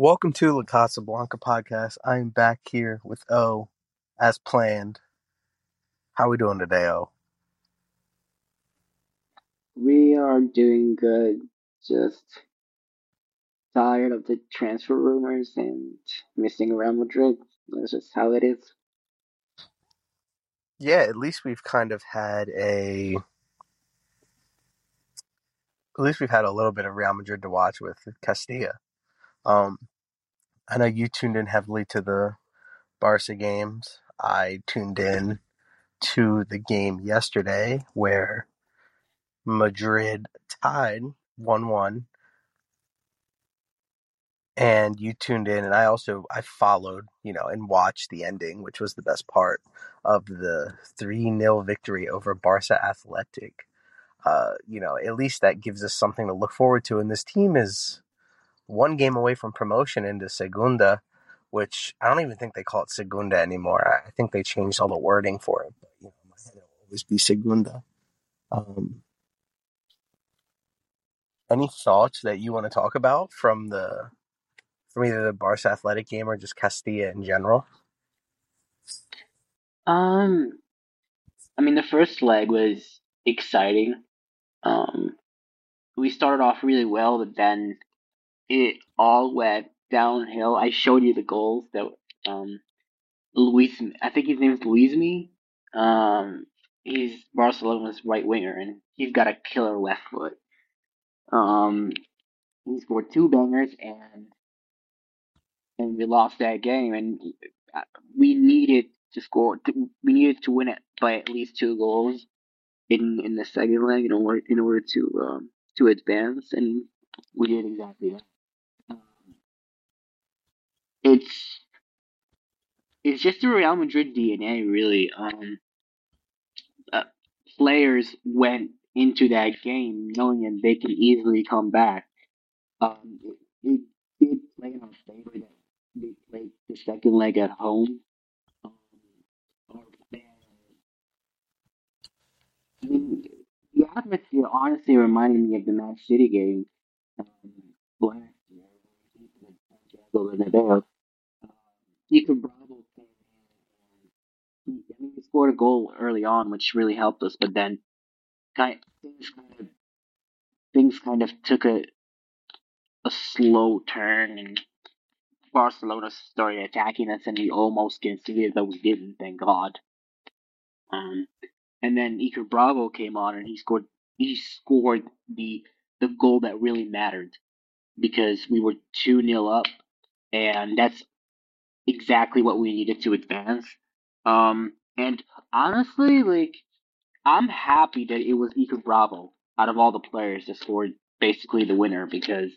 Welcome to La Casablanca podcast. I'm back here with O as planned. How are we doing today, O? We are doing good. Just tired of the transfer rumors and missing Real Madrid. That's just how it is. Yeah, at least we've kind of had a at least we've had a little bit of Real Madrid to watch with Castilla. Um, I know you tuned in heavily to the Barca games. I tuned in to the game yesterday where Madrid tied 1 1. And you tuned in, and I also I followed, you know, and watched the ending, which was the best part of the three 0 victory over Barca Athletic. Uh, you know, at least that gives us something to look forward to. And this team is one game away from promotion into Segunda, which I don't even think they call it Segunda anymore. I think they changed all the wording for it. But you know, my head will always be Segunda. Um, any thoughts that you want to talk about from the from either the Barca Athletic game or just Castilla in general? Um, I mean, the first leg was exciting. Um, we started off really well, but then it all went downhill. I showed you the goals that um, Luis, I think his name is Luismi. Um, he's Barcelona's right winger, and he's got a killer left foot. Um, he scored two bangers, and and we lost that game. And uh, we needed to score. We needed to win it by at least two goals in in the second leg in order in order to um, to advance, and we did exactly that. It's it's just the Real Madrid DNA, really. Um, uh, players went into that game knowing that they can easily come back. Um, it, did play in our favor that they played the second leg at home. Um, I mean, the atmosphere honestly reminded me of the Man City game um, last Bernabeu. Um, Iker Bravo came in and he, I mean, he scored a goal early on, which really helped us. But then, kind things kind of things kind of took a a slow turn, and Barcelona started attacking us, and we almost conceded, but we didn't. Thank God. Um, and then Iker Bravo came on, and he scored. He scored the the goal that really mattered because we were two 0 up, and that's exactly what we needed to advance. Um, and honestly, like I'm happy that it was Iker Bravo out of all the players that scored basically the winner because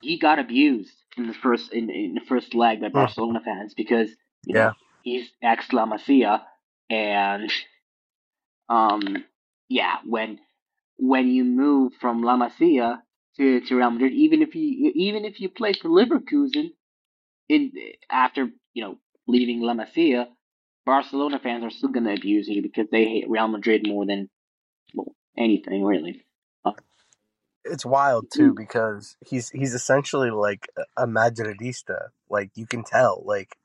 he got abused in the first in, in the first leg by Hmm. Barcelona fans because you know Yeah. he's ex La Masia and um yeah when when you move from La Masia to, to Real Madrid even if you even if you play for Leverkusen in after you know leaving La Masia Barcelona fans are still gonna abuse you because they hate Real Madrid more than well anything really. Uh, It's wild too because he's he's essentially like a Madridista. Like you can tell, like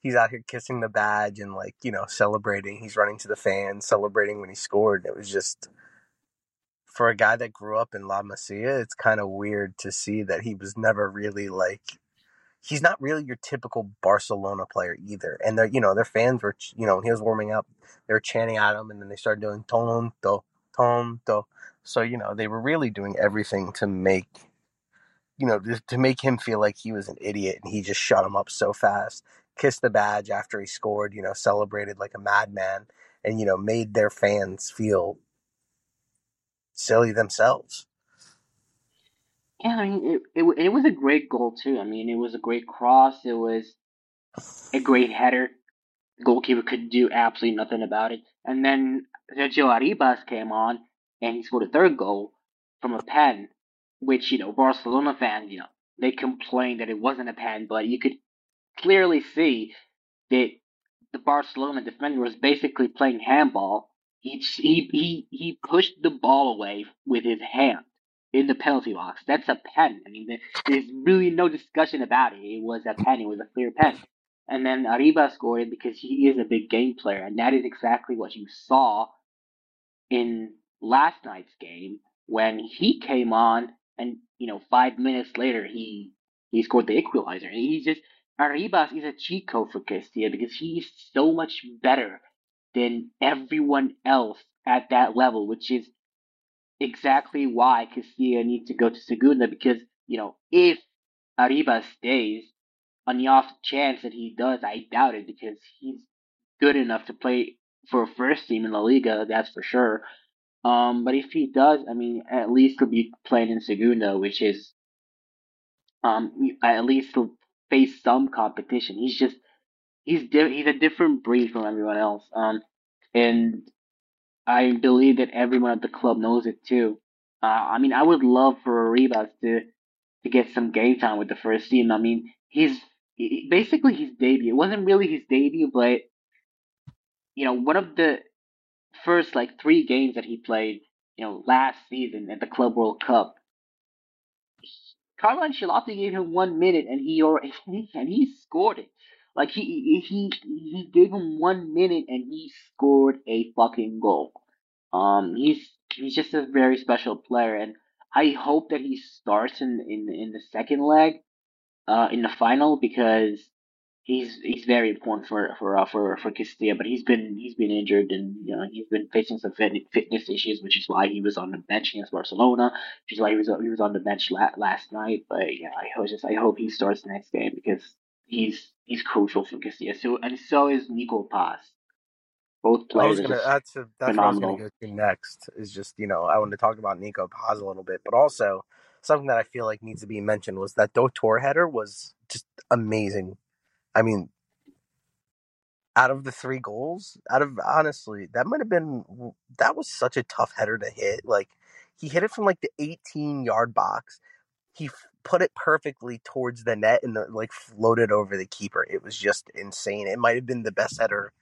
he's out here kissing the badge and like you know celebrating. He's running to the fans, celebrating when he scored. It was just for a guy that grew up in La Masia, it's kind of weird to see that he was never really like he's not really your typical Barcelona player either. And their you know their fans were you know he was warming up, they were chanting at him, and then they started doing tonto tonto. So you know they were really doing everything to make you know to make him feel like he was an idiot, and he just shut him up so fast. Kissed the badge after he scored, you know, celebrated like a madman, and you know made their fans feel silly themselves. Yeah, I mean, it, it it was a great goal too. I mean, it was a great cross. It was a great header. The goalkeeper could do absolutely nothing about it. And then Sergio Arribas came on and he scored a third goal from a pen, which you know Barcelona fans, you know, they complained that it wasn't a pen, but you could clearly see that the Barcelona defender was basically playing handball. He he he he pushed the ball away with his hand in the penalty box. That's a pen. I mean, there's really no discussion about it. It was a pen. It was a clear pen. And then Arriba scored it because he is a big game player, and that is exactly what you saw in last night's game when he came on, and you know, five minutes later he he scored the equalizer, and he's just Arribas is a code for Castilla because he's so much better than everyone else at that level, which is exactly why Castilla needs to go to Segunda because, you know, if Arriba stays, on the off chance that he does, I doubt it because he's good enough to play for a first team in La Liga, that's for sure. Um, but if he does, I mean, at least he'll be playing in Segunda, which is, um, at least he'll face some competition. He's just, he's di- he's a different breed from everyone else. Um, and I believe that everyone at the club knows it too. Uh, I mean, I would love for Arribas to to get some game time with the first team. I mean, he's basically his debut. It wasn't really his debut, but you know, one of the first like three games that he played, you know, last season at the Club World Cup. Carlo Ancelotti gave him one minute, and he or and he scored it. Like he he he gave him one minute, and he scored a fucking goal. Um, he's he's just a very special player, and I hope that he starts in in in the second leg, uh, in the final because he's he's very important for for uh, for for Castilla. But he's been he's been injured, and you know he's been facing some fitness issues, which is why he was on the bench against Barcelona. Which is why he was he was on the bench la- last night. But yeah, I hope just I hope he starts the next game because he's he's crucial for Castilla. So and so is Nico Paz. Both players. I was gonna. That's a, that's phenomenal. what I was gonna go to next. Is just you know I want to talk about Nico Paz a little bit, but also something that I feel like needs to be mentioned was that Dotor header was just amazing. I mean, out of the three goals, out of honestly, that might have been that was such a tough header to hit. Like he hit it from like the 18 yard box. He put it perfectly towards the net and the, like floated over the keeper. It was just insane. It might have been the best header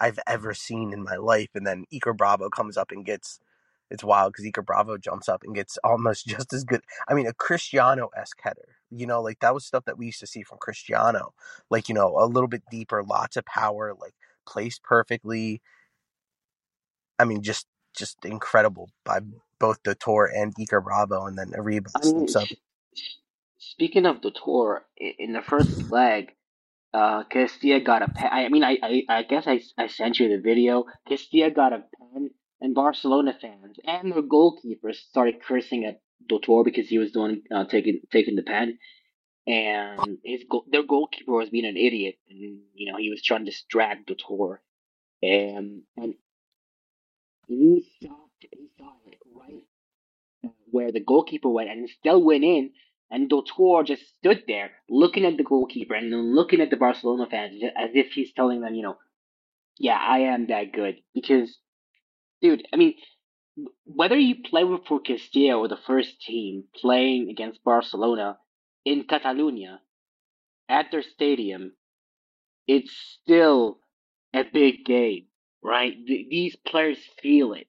I've ever seen in my life. And then Iker Bravo comes up and gets it's wild because Iker Bravo jumps up and gets almost just as good. I mean, a Cristiano esque header. You know, like that was stuff that we used to see from Cristiano. Like, you know, a little bit deeper, lots of power, like placed perfectly. I mean, just just incredible by both Dotor and Iker Bravo, and then Arriba I mean, steps up. Speaking of Dotor, in the first leg, uh, Castilla got a pen. I mean, I, I, I guess I, I sent you the video. Castilla got a pen, and Barcelona fans and their goalkeepers started cursing at Dotor because he was doing uh, taking taking the pen, and his their goalkeeper was being an idiot, and you know he was trying to distract Dotor, and and he stopped. He saw it right where the goalkeeper went, and still went in. And Dotor just stood there looking at the goalkeeper and looking at the Barcelona fans as if he's telling them, you know, yeah, I am that good. Because, dude, I mean, whether you play with for Castilla or the first team playing against Barcelona in Catalonia at their stadium, it's still a big game, right? These players feel it.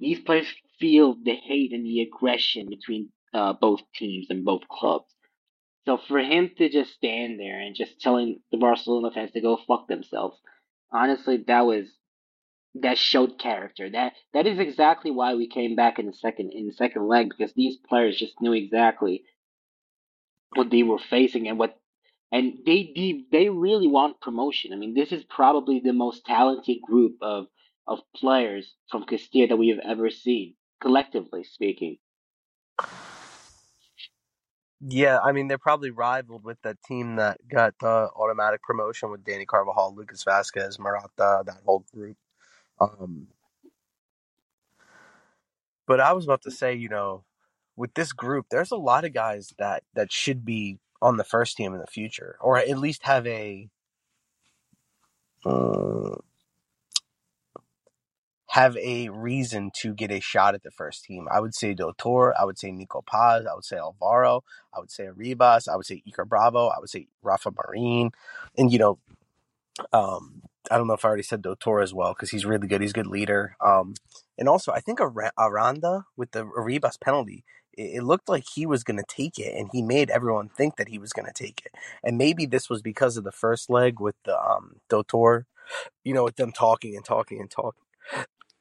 These players feel the hate and the aggression between uh, both teams and both clubs. So for him to just stand there and just telling the Barcelona fans to go fuck themselves, honestly, that was that showed character. That that is exactly why we came back in the second in the second leg because these players just knew exactly what they were facing and what and they they, they really want promotion. I mean, this is probably the most talented group of of players from Castilla that we have ever seen, collectively speaking. Yeah, I mean they're probably rivaled with that team that got the automatic promotion with Dani Carvajal, Lucas Vázquez, Morata, that whole group. Um, but I was about to say, you know, with this group, there's a lot of guys that that should be on the first team in the future, or at least have a uh, have a reason to get a shot at the first team. I would say Dotor, I would say Nico Paz, I would say Alvaro, I would say Arribas, I would say Iker Bravo, I would say Rafa Marín, and you know, um, I don't know if I already said Dotor as well because he's really good. He's a good leader. Um, and also I think Aranda with the Arribas penalty, it, it looked like he was going to take it, and he made everyone think that he was going to take it. And maybe this was because of the first leg with the um Dotor, you know, with them talking and talking and talking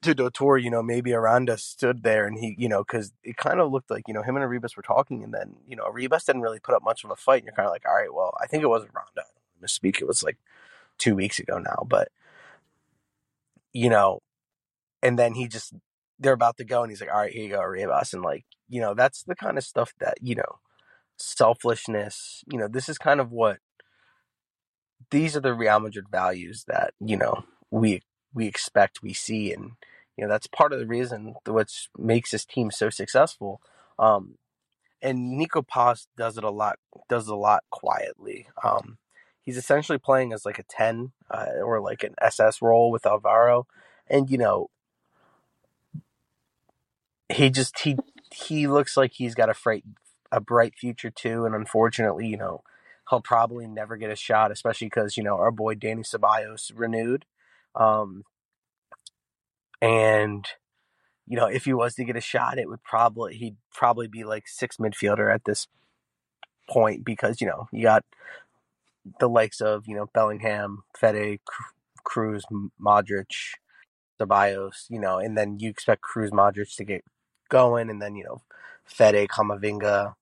to Dotor, you know, maybe Aranda stood there and he, you know, because it kind of looked like, you know, him and Arribas were talking, and then, you know, Arribas didn't really put up much of a fight. And you're kind of like, all right, well, I think it was Aranda. I misspeak. It was like two weeks ago now, but, you know, and then he just, they're about to go, and he's like, all right, here you go, Arribas. And, like, you know, that's the kind of stuff that, you know, selfishness, you know, this is kind of what, these are the Real Madrid values that, you know, we, we expect, we see, and, you know, that's part of the reason which makes this team so successful. Um, and Nico Paz does it a lot, does a lot quietly. Um, he's essentially playing as like a 10 uh, or like an SS role with Alvaro. And, you know, he just, he, he looks like he's got a fright, a bright future too. And unfortunately, you know, he'll probably never get a shot, especially because, you know, our boy Dani Ceballos renewed. Um, and, you know, if he was to get a shot, it would probably, he'd probably be like six midfielder at this point because, you know, you got the likes of, you know, Bellingham, Fede, Kroos, Modric, Ceballos, you know, and then you expect Kroos, Modric to get going, and then, you know, Fede, Kamavinga,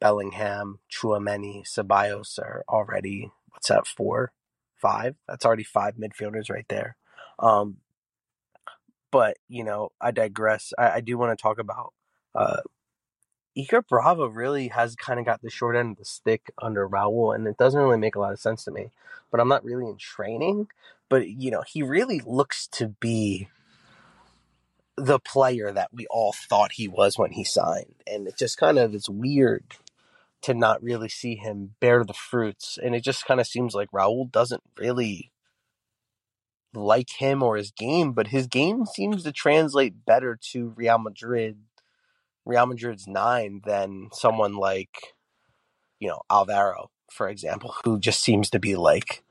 Bellingham, Tchouameni, Ceballos are already, what's that, four, five? That's already five midfielders right there. Um, but, you know, I digress. I, I do want to talk about uh, Iker Bravo really has kind of got the short end of the stick under Raul, and it doesn't really make a lot of sense to me. But I'm not really in training. But you know, he really looks to be the player that we all thought he was when he signed, and it just kind of is weird to not really see him bear the fruits. And it just kind of seems like Raul doesn't really like him or his game, but his game seems to translate better to Real Madrid Real Madrid's nine than someone like, you know, Alvaro, for example, who just seems to be like,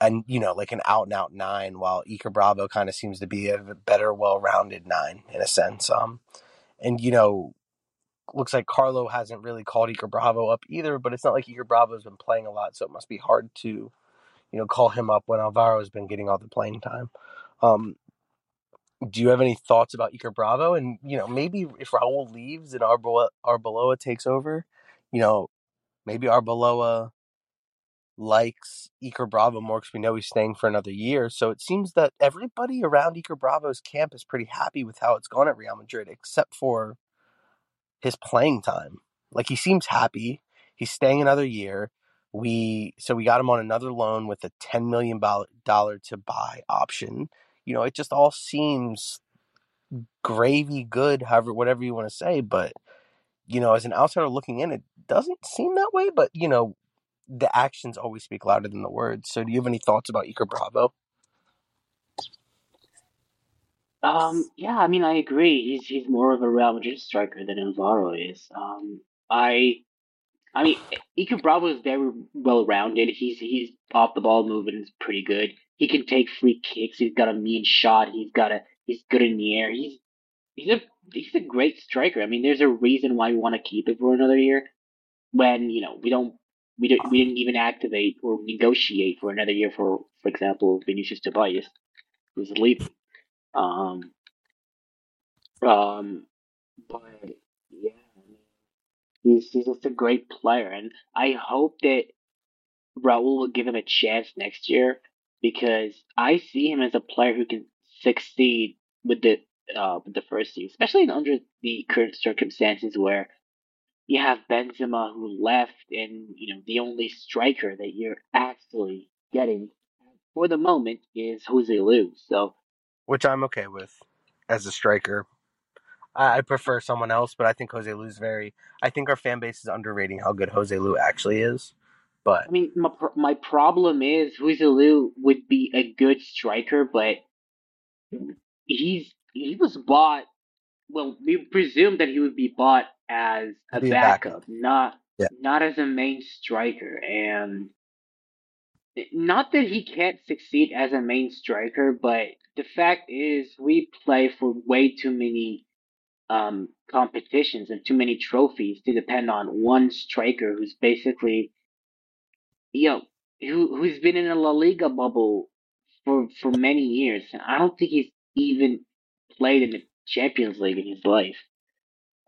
and you know, like an out and out nine, while Iker Bravo kind of seems to be a better, well rounded nine in a sense. Um, and you know, looks like Carlo hasn't really called Iker Bravo up either, but it's not like Iker Bravo's been playing a lot, so it must be hard to, you know, call him up when Alvaro's been getting all the playing time. Um, do you have any thoughts about Iker Bravo? And you know, maybe if Raul leaves and Arbeloa, Arbeloa takes over, you know, maybe Arbeloa likes Iker Bravo more because we know he's staying for another year. So it seems that everybody around Iker Bravo's camp is pretty happy with how it's gone at Real Madrid, except for his playing time. Like he seems happy. He's staying another year. We so we got him on another loan with a ten million dollar to buy option you know, it just all seems gravy good, however, whatever you want to say. But, you know, as an outsider looking in, it doesn't seem that way. But, you know, the actions always speak louder than the words. So, do you have any thoughts about Iker Bravo? Um, yeah, I mean, I agree. He's he's more of a Real Madrid striker than Alvaro is. Um, I, I mean, Iker Bravo is very well rounded. He's he's off the ball movement is pretty good. He can take free kicks. He's got a mean shot. He's got a he's good in the air. He's he's a he's a great striker. I mean, there's a reason why we want to keep him for another year. When you know we don't we didn't we didn't even activate or negotiate for another year for for example Vinicius Tobias, who's leaving. Um, um, but he's he's just a great player, and I hope that Raul will give him a chance next year because I see him as a player who can succeed with the uh, with the first team, especially under the current circumstances where you have Benzema who left, and you know the only striker that you're actually getting for the moment is Joselu. So, which I'm okay with as a striker. I, I prefer someone else, but I think Joselu's very. I think our fan base is underrating how good Joselu actually is. But I mean, my my problem is Joselu would be a good striker, but he's he was bought. Well, we presume that he would be bought as a backup, a backup, not yeah. not as a main striker, and not that he can't succeed as a main striker, but the fact is we play for way too many um, competitions and too many trophies to depend on one striker who's basically, you know, who who's been in a La Liga bubble for for many years. I don't think he's even played in the Champions League in his life.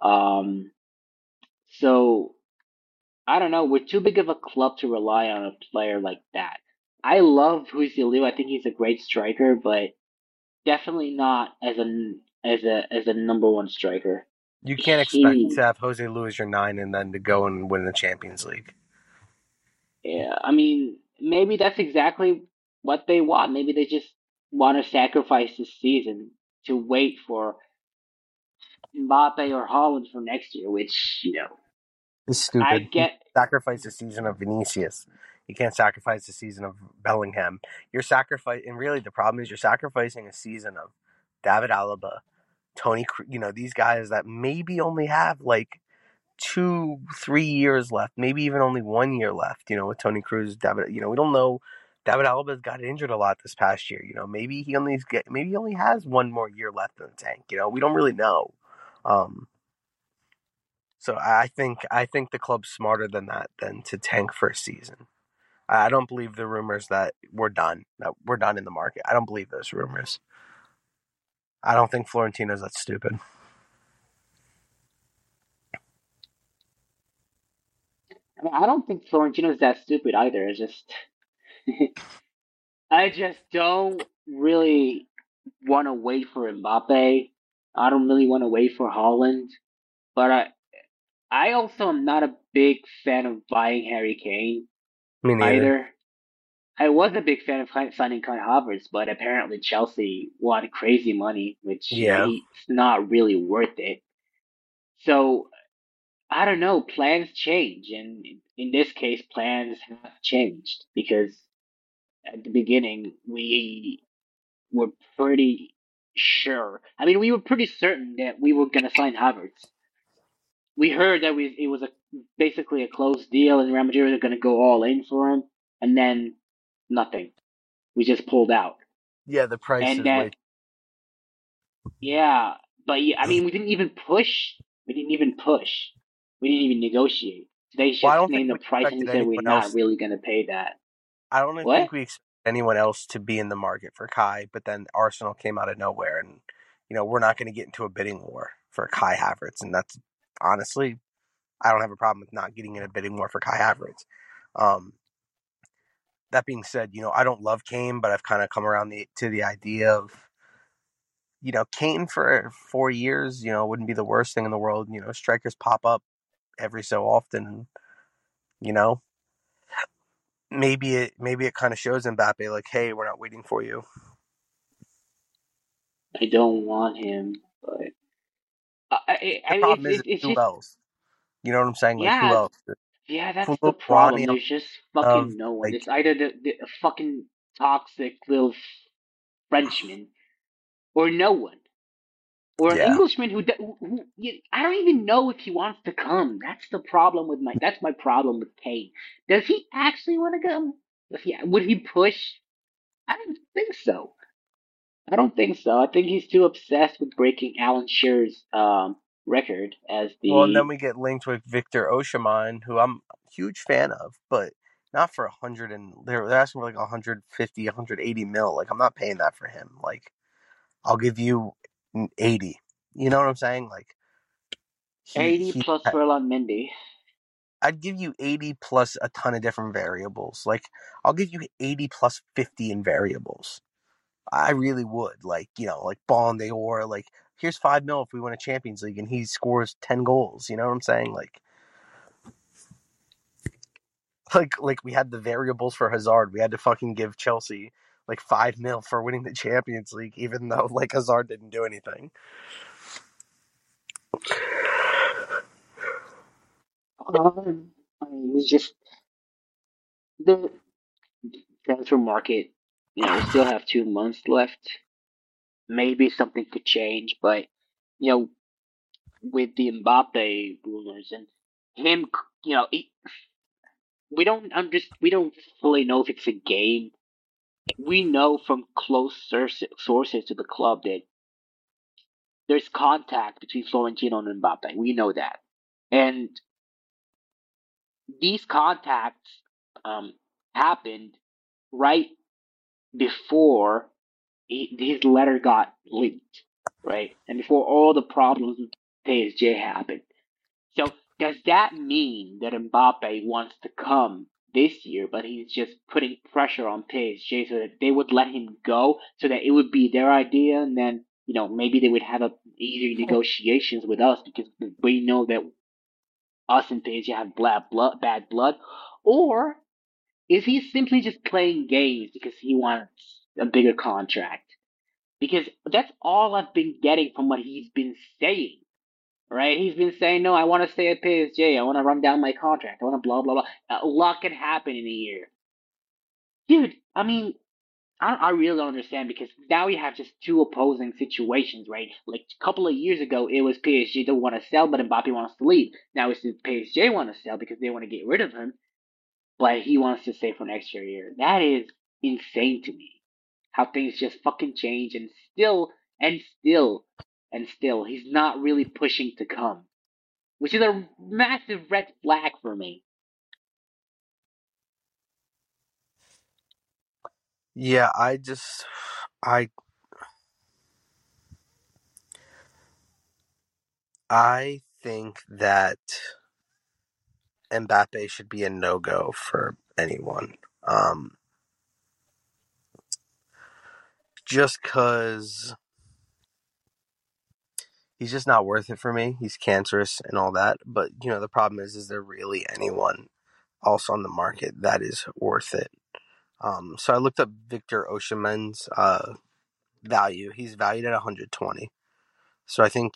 Um, so I don't know. We're too big of a club to rely on a player like that. I love Joselu. I think he's a great striker, but definitely not as a as a as a number one striker. You can't expect he, to have Jose as your nine and then to go and win the Champions League. Yeah, I mean, maybe that's exactly what they want. Maybe they just want to sacrifice this season to wait for Mbappe or Haaland for next year, which you know is stupid. I get sacrifice the season of Vinicius. You can't sacrifice the season of Bellingham. You're sacrificing, and really the problem is you're sacrificing a season of David Alaba, Tony. You know these guys that maybe only have like two, three years left, maybe even only one year left. You know, with Tony Kroos, David. You know, we don't know. David Alaba's got injured a lot this past year. You know, maybe he only get maybe he only has one more year left in the tank. You know, we don't really know. Um, so I think I think the club's smarter than that than to tank for a season. I don't believe the rumors that we're done, that we're done in the market. I don't believe those rumors. I don't think Florentino's that stupid. I mean, I don't think Florentino's that stupid either. It's just, I just don't really want to wait for Mbappe. I don't really want to wait for Haaland, But I, I also am not a big fan of buying Harry Kane. Me neither. Either. I was a big fan of signing Kai Havertz, but apparently Chelsea wanted crazy money, which yeah. it's not really worth it. So I don't know. Plans change, and in this case, plans have changed because at the beginning we were pretty sure. I mean, we were pretty certain that we were going to sign Havertz. We heard that we, it was a basically a closed deal, and Real Madrid were going to go all in for him, and then nothing. We just pulled out. Yeah, the price and that, way... Yeah, but yeah, I mean, we didn't even push. We didn't even push. We didn't even negotiate. They just well, named the price and said we're not else. really going to pay that. I don't what? think we expect anyone else to be in the market for Kai, but then Arsenal came out of nowhere, and you know we're not going to get into a bidding war for Kai Havertz, and that's honestly, I don't have a problem with not getting in a bidding war for Kai Havertz. Um, that being said, you know, I don't love Kane, but I've kind of come around the, to the idea of, you know, Kane for four years, you know, wouldn't be the worst thing in the world. You know, strikers pop up every so often, you know. Maybe it maybe it kind of shows Mbappe like, hey, we're not waiting for you. I don't want him, but I, I, the problem is, it's who just, else? You know what I'm saying? Like, yeah, who else? Yeah, that's the problem. There's just fucking no one. Like, it's either the, the fucking toxic little Frenchman or no one. Or an yeah. Englishman who, who, who you, I don't even know if he wants to come. That's the problem with my. That's my problem with Kane. Does he actually want to come? Does he? Would he push? I don't think so. I don't think so. I think he's too obsessed with breaking Alan Shearer's um, record as the. Well, and then we get linked with Victor Osimhen, who I'm a huge fan of, but not for a hundred and they're they're asking for like 150, 180 mil. Like I'm not paying that for him. Like I'll give you 80. You know what I'm saying? Like he, 80 he, plus Ferland Mendy. I'd give you 80 plus a ton of different variables. Like I'll give you 80 plus 50 in variables. I really would. Like, you know, like Ballon d'Or like here's five mil if we win a Champions League and he scores ten goals. You know what I'm saying? Like, like, like we had the variables for Hazard. We had to fucking give Chelsea like five mil for winning the Champions League, even though like Hazard didn't do anything. Um, I mean, it was just the transfer market. You know, we still have two months left maybe something could change. But you know, with the Mbappe rumors and him, you know, he, we don't I'm just we don't fully know if it's a game. We know from close sources to the club that there's contact between Florentino and Mbappe. We know that, and these contacts um, happened right before he, his letter got leaked, right, and before all the problems with PSG happened. So does that mean that Mbappe wants to come this year, but he's just putting pressure on PSG so that they would let him go, so that it would be their idea, and then you know maybe they would have a easier negotiations with us because we know that us and PSG have bad blood, bad blood, or is he simply just playing games because he wants a bigger contract? Because that's all I've been getting from what he's been saying right? He's been saying, no, I want to stay at PSG. I want to run down my contract. I want to blah, blah, blah. A lot can happen in a year. Dude, I mean, I, I really don't understand because now we have just two opposing situations, right? Like a couple of years ago, it was PSG that want to sell, but Mbappe wants to leave. Now it's PSG want to sell because they want to get rid of him, but he wants to stay for next year. That is insane to me. How things just fucking change and still, and still, and still, he's not really pushing to come, which is a massive red flag for me. Yeah, I just I I think that Mbappe should be a no go for anyone. Um, just because he's just not worth it for me. He's cancerous and all that. But you know, the problem is, is there really anyone else on the market that is worth it? Um, so I looked up Victor Osimhen's uh, value. He's valued at 120. So I think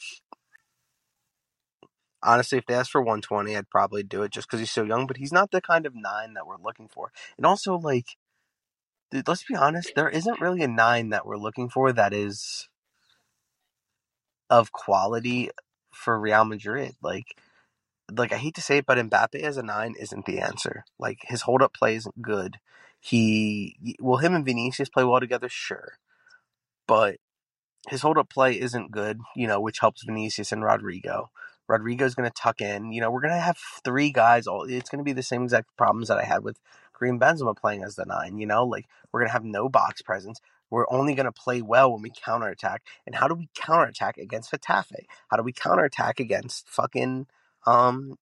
honestly, if they asked for 120, I'd probably do it just because he's so young. But he's not the kind of nine that we're looking for. And also, like, dude, let's be honest, there isn't really a nine that we're looking for that is of quality for Real Madrid. Like, like I hate to say it, but Mbappe as a nine isn't the answer. Like his hold up play isn't good. He will him and Vinicius play well together, sure, but his hold up play isn't good. You know, which helps Vinicius and Rodrygo. Rodrygo's going to tuck in. You know, we're going to have three guys. All it's going to be the same exact problems that I had with Karim Benzema playing as the nine. You know, like we're to have no box presence. We're only going to play well when we counterattack. And how do we counterattack against Getafe? How do we counterattack against fucking um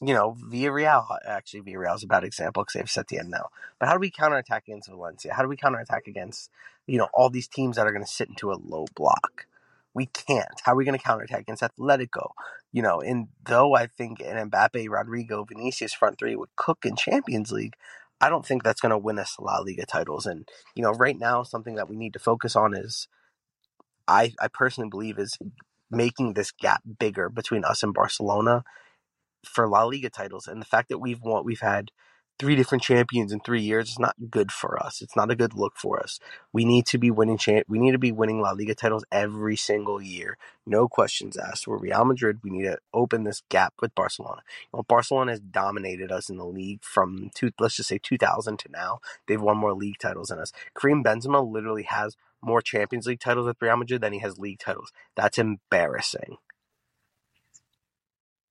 you know, Villarreal, actually, Villarreal is a bad example because they have set the end now. But how do we counterattack against Valencia? How do we counterattack against, you know, all these teams that are going to sit into a low block? We can't. How are we going to counterattack against Atletico? You know, and though I think an Mbappe, Rodrygo, Vinicius front three would cook in Champions League, I don't think that's going to win us La Liga titles. And, you know, right now, something that we need to focus on is, I, I personally believe, is making this gap bigger between us and Barcelona for La Liga titles, and the fact that we've won, we've had three different champions in three years is not good for us. It's not a good look for us. We need to be winning champ. We need to be winning La Liga titles every single year, no questions asked. We're Real Madrid. We need to open this gap with Barcelona. You know, Barcelona has dominated us in the league from two, let's just say 2000 to now. They've won more league titles than us. Karim Benzema literally has more Champions League titles with Real Madrid than he has league titles. That's embarrassing.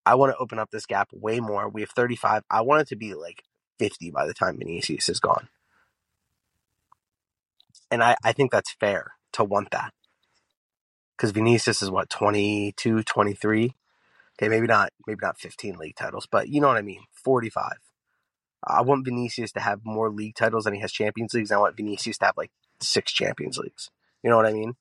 I want to open up this gap way more. We have 35. I want it to be like 50 by the time Vinicius is gone. And I, I think that's fair to want that. Because Vinicius is what, 22, 23? Okay, maybe not maybe not 15 league titles, but you know what I mean. 45. I want Vinicius to have more league titles than he has Champions Leagues. I want Vinicius to have like six Champions Leagues. You know what I mean?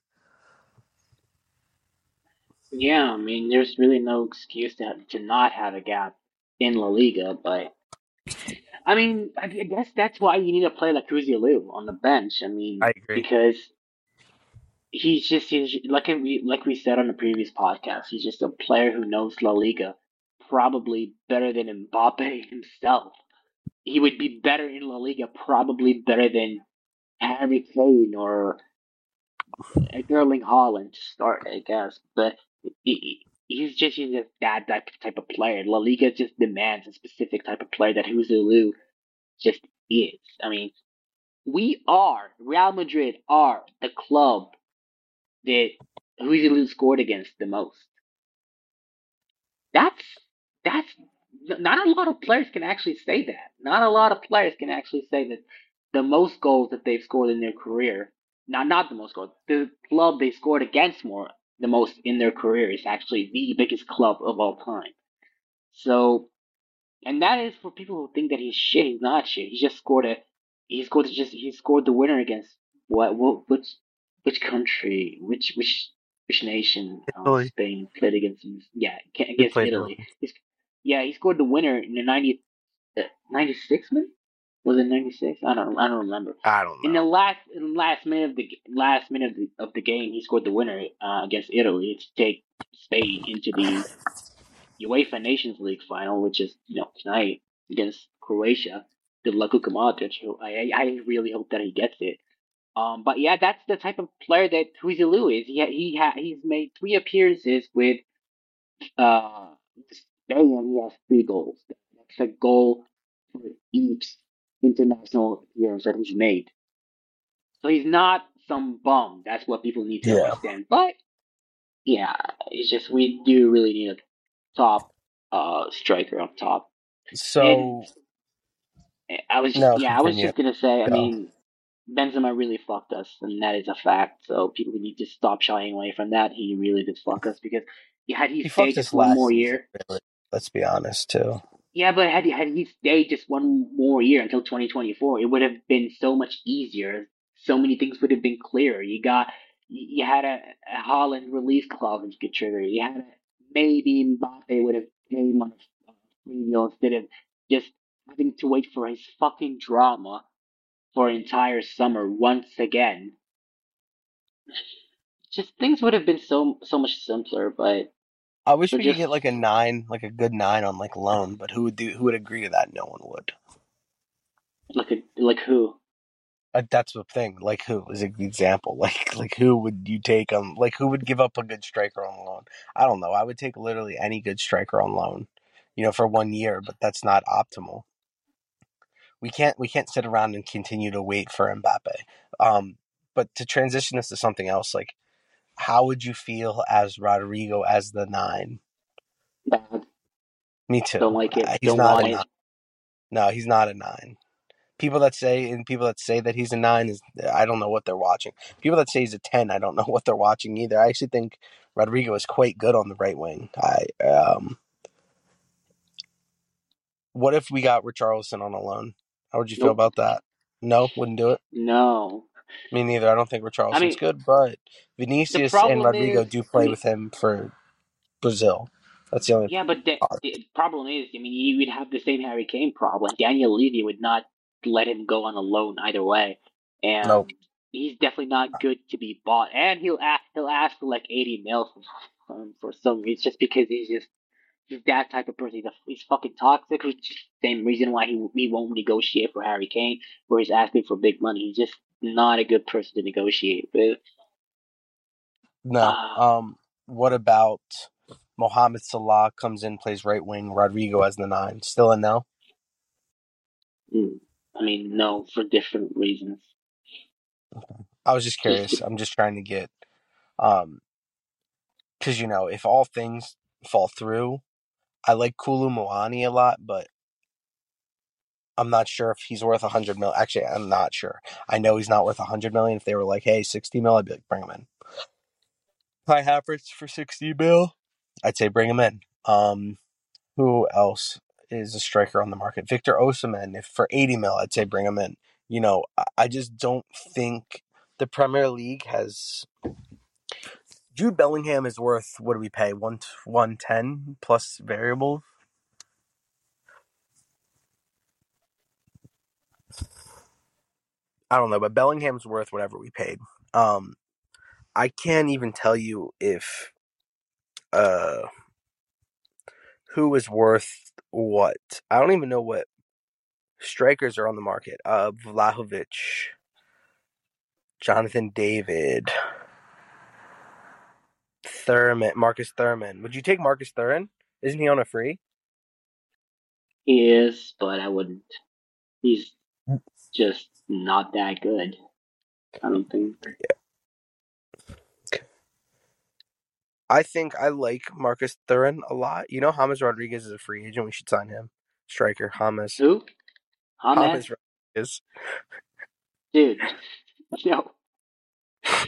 Yeah, I mean, there's really no excuse to to not have a gap in La Liga, but I mean, I guess that's why you need to play like Lu on the bench. I mean, I agree. because he's just he's, like we like we said on the previous podcast, he's just a player who knows La Liga probably better than Mbappe himself. He would be better in La Liga, probably better than Harry Kane or Erling Haaland to start, I guess. But he, he's just he's just that that type of player. La Liga just demands a specific type of player that Joselu just is. I mean, we are Real Madrid are the club that Joselu scored against the most. That's that's not a lot of players can actually say that. Not a lot of players can actually say that the most goals that they've scored in their career, not not the most goals, the club they scored against more the most in their career is actually the biggest club of all time. So, and that is for people who think that he's shit. He's not shit. He just scored a, he scored just he scored the winner against what what which which country which which which nation? Um, Spain played against him. Yeah, against Italy. Italy. He's, yeah, he scored the winner in the 90, uh, 96 minute. Was it ninety six? I don't. I don't remember. I don't In the last in the last minute of the last minute of the, of the game, he scored the winner uh, against Italy to take Spain into the UEFA Nations League final, which is you know tonight against Croatia. Good luck, who I I really hope that he gets it. Um, but yeah, that's the type of player that Joselu is. He he ha, he's made three appearances with uh Spain, and he has three goals. That's a goal for each international appearance that he's made. So he's not some bum. That's what people need to Yeah. understand. But yeah, it's just we do really need a top uh striker up top. So I was just, No, yeah, I was just gonna say. I mean, Benzema really fucked us, and that is a fact. So people need to stop shying away from that. He really did fuck us because had he, he stayed fucked just us one last more year, really. Let's be honest too. Yeah, but had he, had he stayed just one more year until 2024, it would have been so much easier. So many things would have been clearer. You got you had a, a Haaland release clause you could trigger. You had a, maybe Mbappe would have came on a free deal instead of just having to wait for his fucking drama for an entire summer once again. Just things would have been so so much simpler, but I wish So we just- could get like a nine, like a good nine on like loan, but who would do? Who would agree to that? No one would. like a, like who? Uh, that's the thing. Like who is an example? Like like who would you take on? Like who would give up a good striker on loan? I don't know. I would take literally any good striker on loan, you know, for one year, but that's not optimal. We can't we can't sit around and continue to wait for Mbappe. Um, but to transition this to something else, like how would you feel as Rodrygo as the nine? Bad. Me too. Don't like it. Uh, he's Don't not want a it. nine. No, he's not a nine. People that say and people that say that he's a nine is I don't know what they're watching. People that say he's a ten, I don't know what they're watching either. I actually think Rodrygo is quite good on the right wing. I um, what if we got Richarlison on a loan? How would you feel about that? No, wouldn't do it. No. Me neither. I don't think Richarlison's I mean, good, but Vinicius problem and Rodrygo is- do play with him for Brazil. That's the only. Yeah, but the, the problem is, I mean, you would have the same Harry Kane problem. Daniel Levy would not let him go on a loan either way, and Nope. he's definitely not good to be bought. And he'll ask, he'll ask for like eighty mil for, um, for some reason, just because he's just he's that type of person. He's, a, he's fucking toxic. Which is the same reason why he he won't negotiate for Harry Kane, where he's asking for big money. He just not a good person to negotiate with. No. Ah. Um. What about Mohamed Salah comes in, plays right wing, Rodrygo as the nine? Still a no. Mm. I mean, no, for different reasons. Okay. I was just curious. I'm just trying to get, um, because you know, if all things fall through, I like Kolo Muani a lot, but I'm not sure if he's worth a hundred mil. Actually, I'm not sure. I know he's not worth a hundred million. If they were like, "Hey, sixty mil," I'd be like, "Bring him in." Kai Havertz for sixty mil, I'd say bring him in. Um, who else is a striker on the market? Victor Osimhen, if for eighty mil, I'd say bring him in. You know, I- I just don't think the Premier League has. Jude Bellingham is worth what do we pay one one ten plus variable. I don't know, but Bellingham's worth whatever we paid. Um, I can't even tell you if uh who is worth what. I don't even know what strikers are on the market. Uh, Vlahovic, Jonathan David, Thuram, Marcus Thuram. Would you take Marcus Thuram? Isn't he on a free? He is, but I wouldn't. He's just not that good. I don't think. Yeah. I think I like Marcus Thuram a lot. You know, James Rodriguez is a free agent. We should sign him. Striker James. Who? Hamed? James Rodriguez. Dude, no.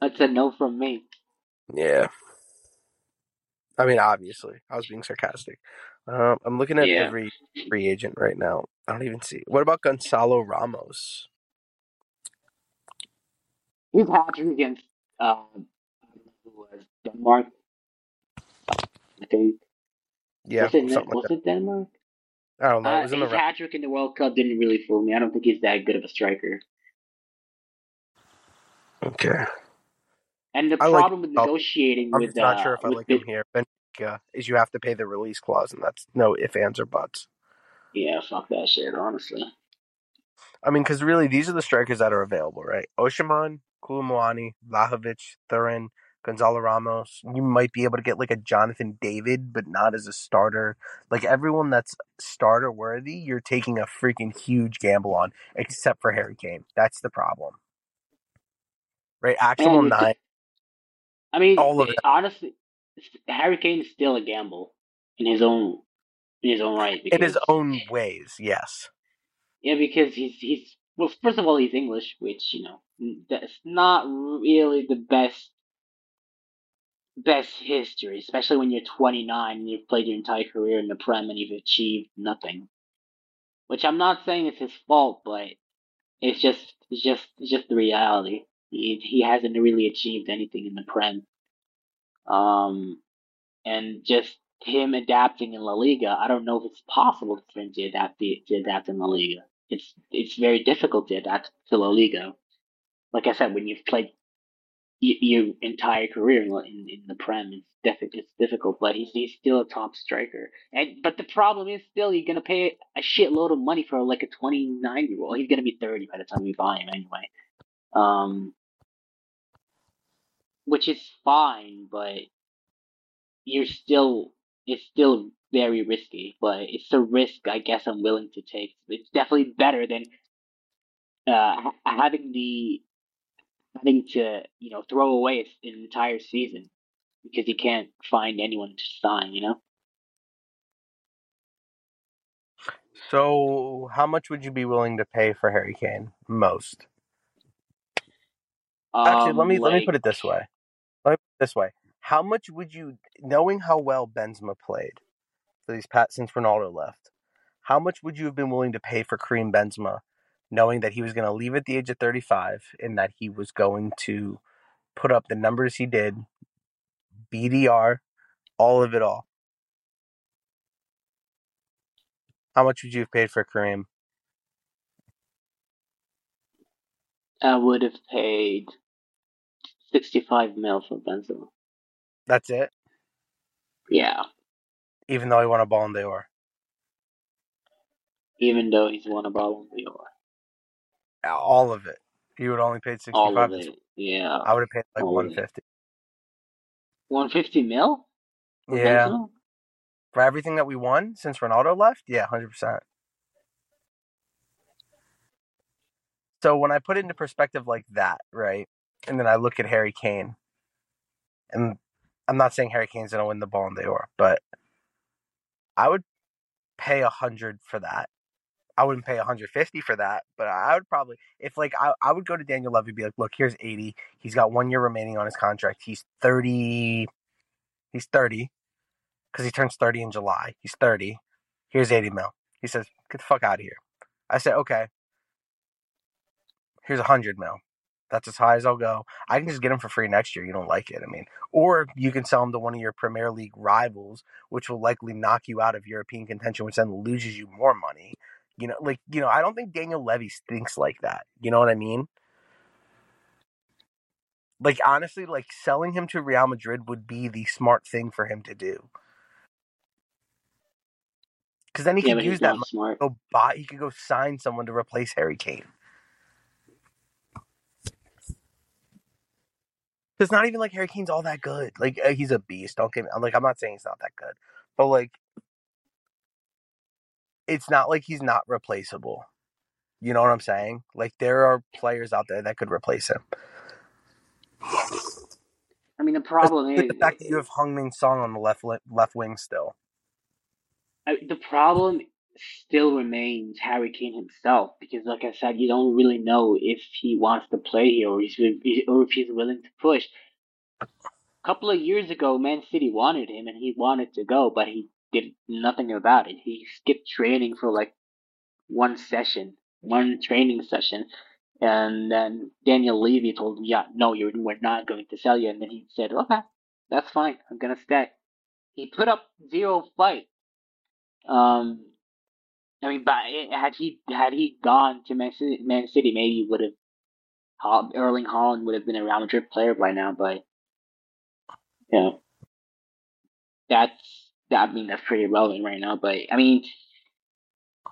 That's a no from me. Yeah. I mean, obviously, I was being sarcastic. Um, I'm looking at Yeah. every free agent right now. I don't even see. What about Gonzalo Ramos? He's hat trick against uh, who was Denmark. I think. Yeah, was it, something like was that. it Denmark? I don't know. It Uh, was in the his round. hat trick in the World Cup didn't really fool me. I don't think he's that good of a striker. Okay. And the I like- problem with oh, negotiating I'm with just not uh, sure if I with like him here. Benfica is you have to pay the release clause, and that's no ifs, ands, or buts. Yeah, fuck that shit. Honestly, I mean, because really, these are the strikers that are available, right? Osimhen, Kulumoani, Vlahovic, Thuram, Gonzalo Ramos. You might be able to get like a Jonathan David, but not as a starter. Like everyone that's starter worthy, you're taking a freaking huge gamble on, except for Harry Kane. That's the problem, right? Actual And nine. I mean, All of eh, it. honestly, Harry Kane is still a gamble in his own in his own right. Because, in his own ways, yes. Yeah, because he's he's well. First of all, he's English, which you know that's not really the best best history, especially when you're 29 and you've played your entire career in the Prem and you've achieved nothing. Which I'm not saying it's his fault, but it's just it's just it's just the reality. He he hasn't really achieved anything in the Prem. Um, and just him adapting in La Liga, I don't know if it's possible for him to adapt to adapt in La Liga. It's it's very difficult to adapt to La Liga. Like I said, when you've played y- your entire career in, in, the Prem, it's difficult. It's difficult, but he's he's still a top striker. And but the problem is still you're gonna pay a shitload of money for like a 29 year old. He's gonna be 30 by the time we buy him anyway. Um, which is fine, but you're still it's still very risky, but it's a risk I guess I'm willing to take. It's definitely better than uh, having the having to you know throw away an entire season because you can't find anyone to sign. You know, So, how much would you be willing to pay for Harry Kane? Most. Actually, let Um, me let me put it this way. Let me put it this way. How much would you, knowing how well Benzema played for these past since Ronaldo left, how much would you have been willing to pay for Karim Benzema, knowing that he was going to leave at the age of thirty-five and that he was going to put up the numbers he did, BDR, all of it all? How much would you have paid for Karim? I would have paid 65 mil for Benzema. That's it. Yeah, Even though he won a Ballon d'Or. even though he's won a Ballon d'Or, all of it. You would only paid sixty five. all of it. Yeah, I would have paid like All of one fifty. 150 mil Yeah, for everything that we won since Ronaldo left. Yeah, hundred percent. So when I put it into perspective like that, right, and then I look at Harry Kane, and I'm not saying Harry Kane's gonna win the Ballon d'Or, but I would pay a hundred for that. I wouldn't pay 150 for that, but I would probably if like I, I would go to Daniel Levy be like, look, here's 80. He's got one year remaining on his contract. He's 30. He's 30 because he turns 30 in July. He's 30. Here's 80 mil. He says, get the fuck out of here. I say, okay. Here's 100 mil. That's as high as I'll go. I can just get him for free next year. You don't like it. I mean, or you can sell him to one of your Premier League rivals, which will likely knock you out of European contention, which then loses you more money. You know, like you know, I don't think Daniel Levy thinks like that. You know what I mean? Like honestly, like selling him to Real Madrid would be the smart thing for him to do. Because then he Yeah, could use that money smart. go buy. He could go sign someone to replace Harry Kane. It's not even like Harry Kane's all that good. Like uh, he's a beast. Don't get me. I'm like I'm not saying he's not that good, but like it's not like he's not replaceable. You know what I'm saying? Like there are players out there that could replace him. I mean, the problem is the fact that you have Heung-min Son on the left left wing still. I, the problem still remains Harry Kane himself because, like I said, you don't really know if he wants to play here or, he's, or if he's willing to push. A couple of years ago, Man City wanted him and he wanted to go, but he did nothing about it. He skipped training for like one session, one training session, and then Daniel Levy told him, "Yeah, no, you're we're not going to sell you." And then he said, "Okay, that's fine. I'm gonna stay." He put up zero fight. Um, I mean, but had he had he gone to Man City, Man City maybe would have Erling Haaland would have been a Real Madrid player by now. But you know, that's I mean that's pretty relevant right now. But I mean,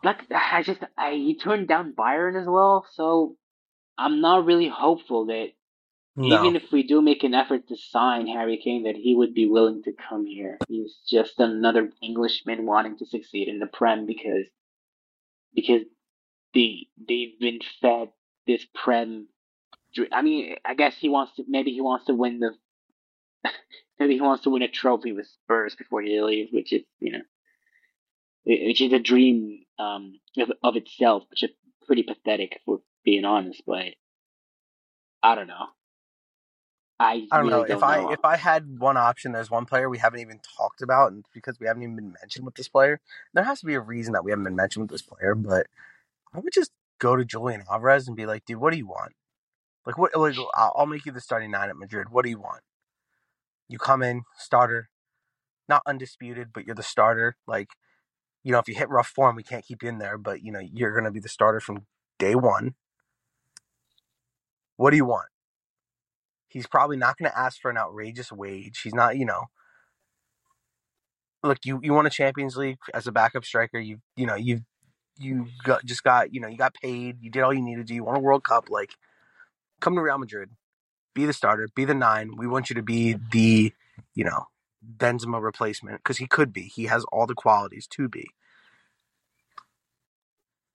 like I just I he turned down Bayern as well, so I'm not really hopeful that No. even if we do make an effort to sign Harry Kane, that he would be willing to come here. He's just another Englishman wanting to succeed in the Prem because because they they've been fed this Prem. I mean, I guess he wants to. Maybe he wants to win the. maybe he wants to win a trophy with Spurs before he leaves, which is you know, which is a dream um, of, of itself, which is pretty pathetic, we're being honest. But I don't know. I, I don't really know don't if know. I if I had one option. There's one player we haven't even talked about, and because we haven't even been mentioned with this player, there has to be a reason that we haven't been mentioned with this player. But I would just go to Julian Alvarez and be like, dude, what do you want? Like, what? Like, I'll I'll make you the starting nine at Madrid. What do you want? You come in starter, not undisputed, but you're the starter. Like, you know, if you hit rough form, we can't keep you in there, but you know, you're gonna be the starter from day one. What do you want? He's probably not going to ask for an outrageous wage. He's not, you know. Look, you you won a Champions League as a backup striker. You you know you you got just got you know you got paid. You did all you needed to. You won a World Cup. Like, come to Real Madrid, be the starter, be the nine. We want you to be the you know Benzema replacement because he could be. He has all the qualities to be.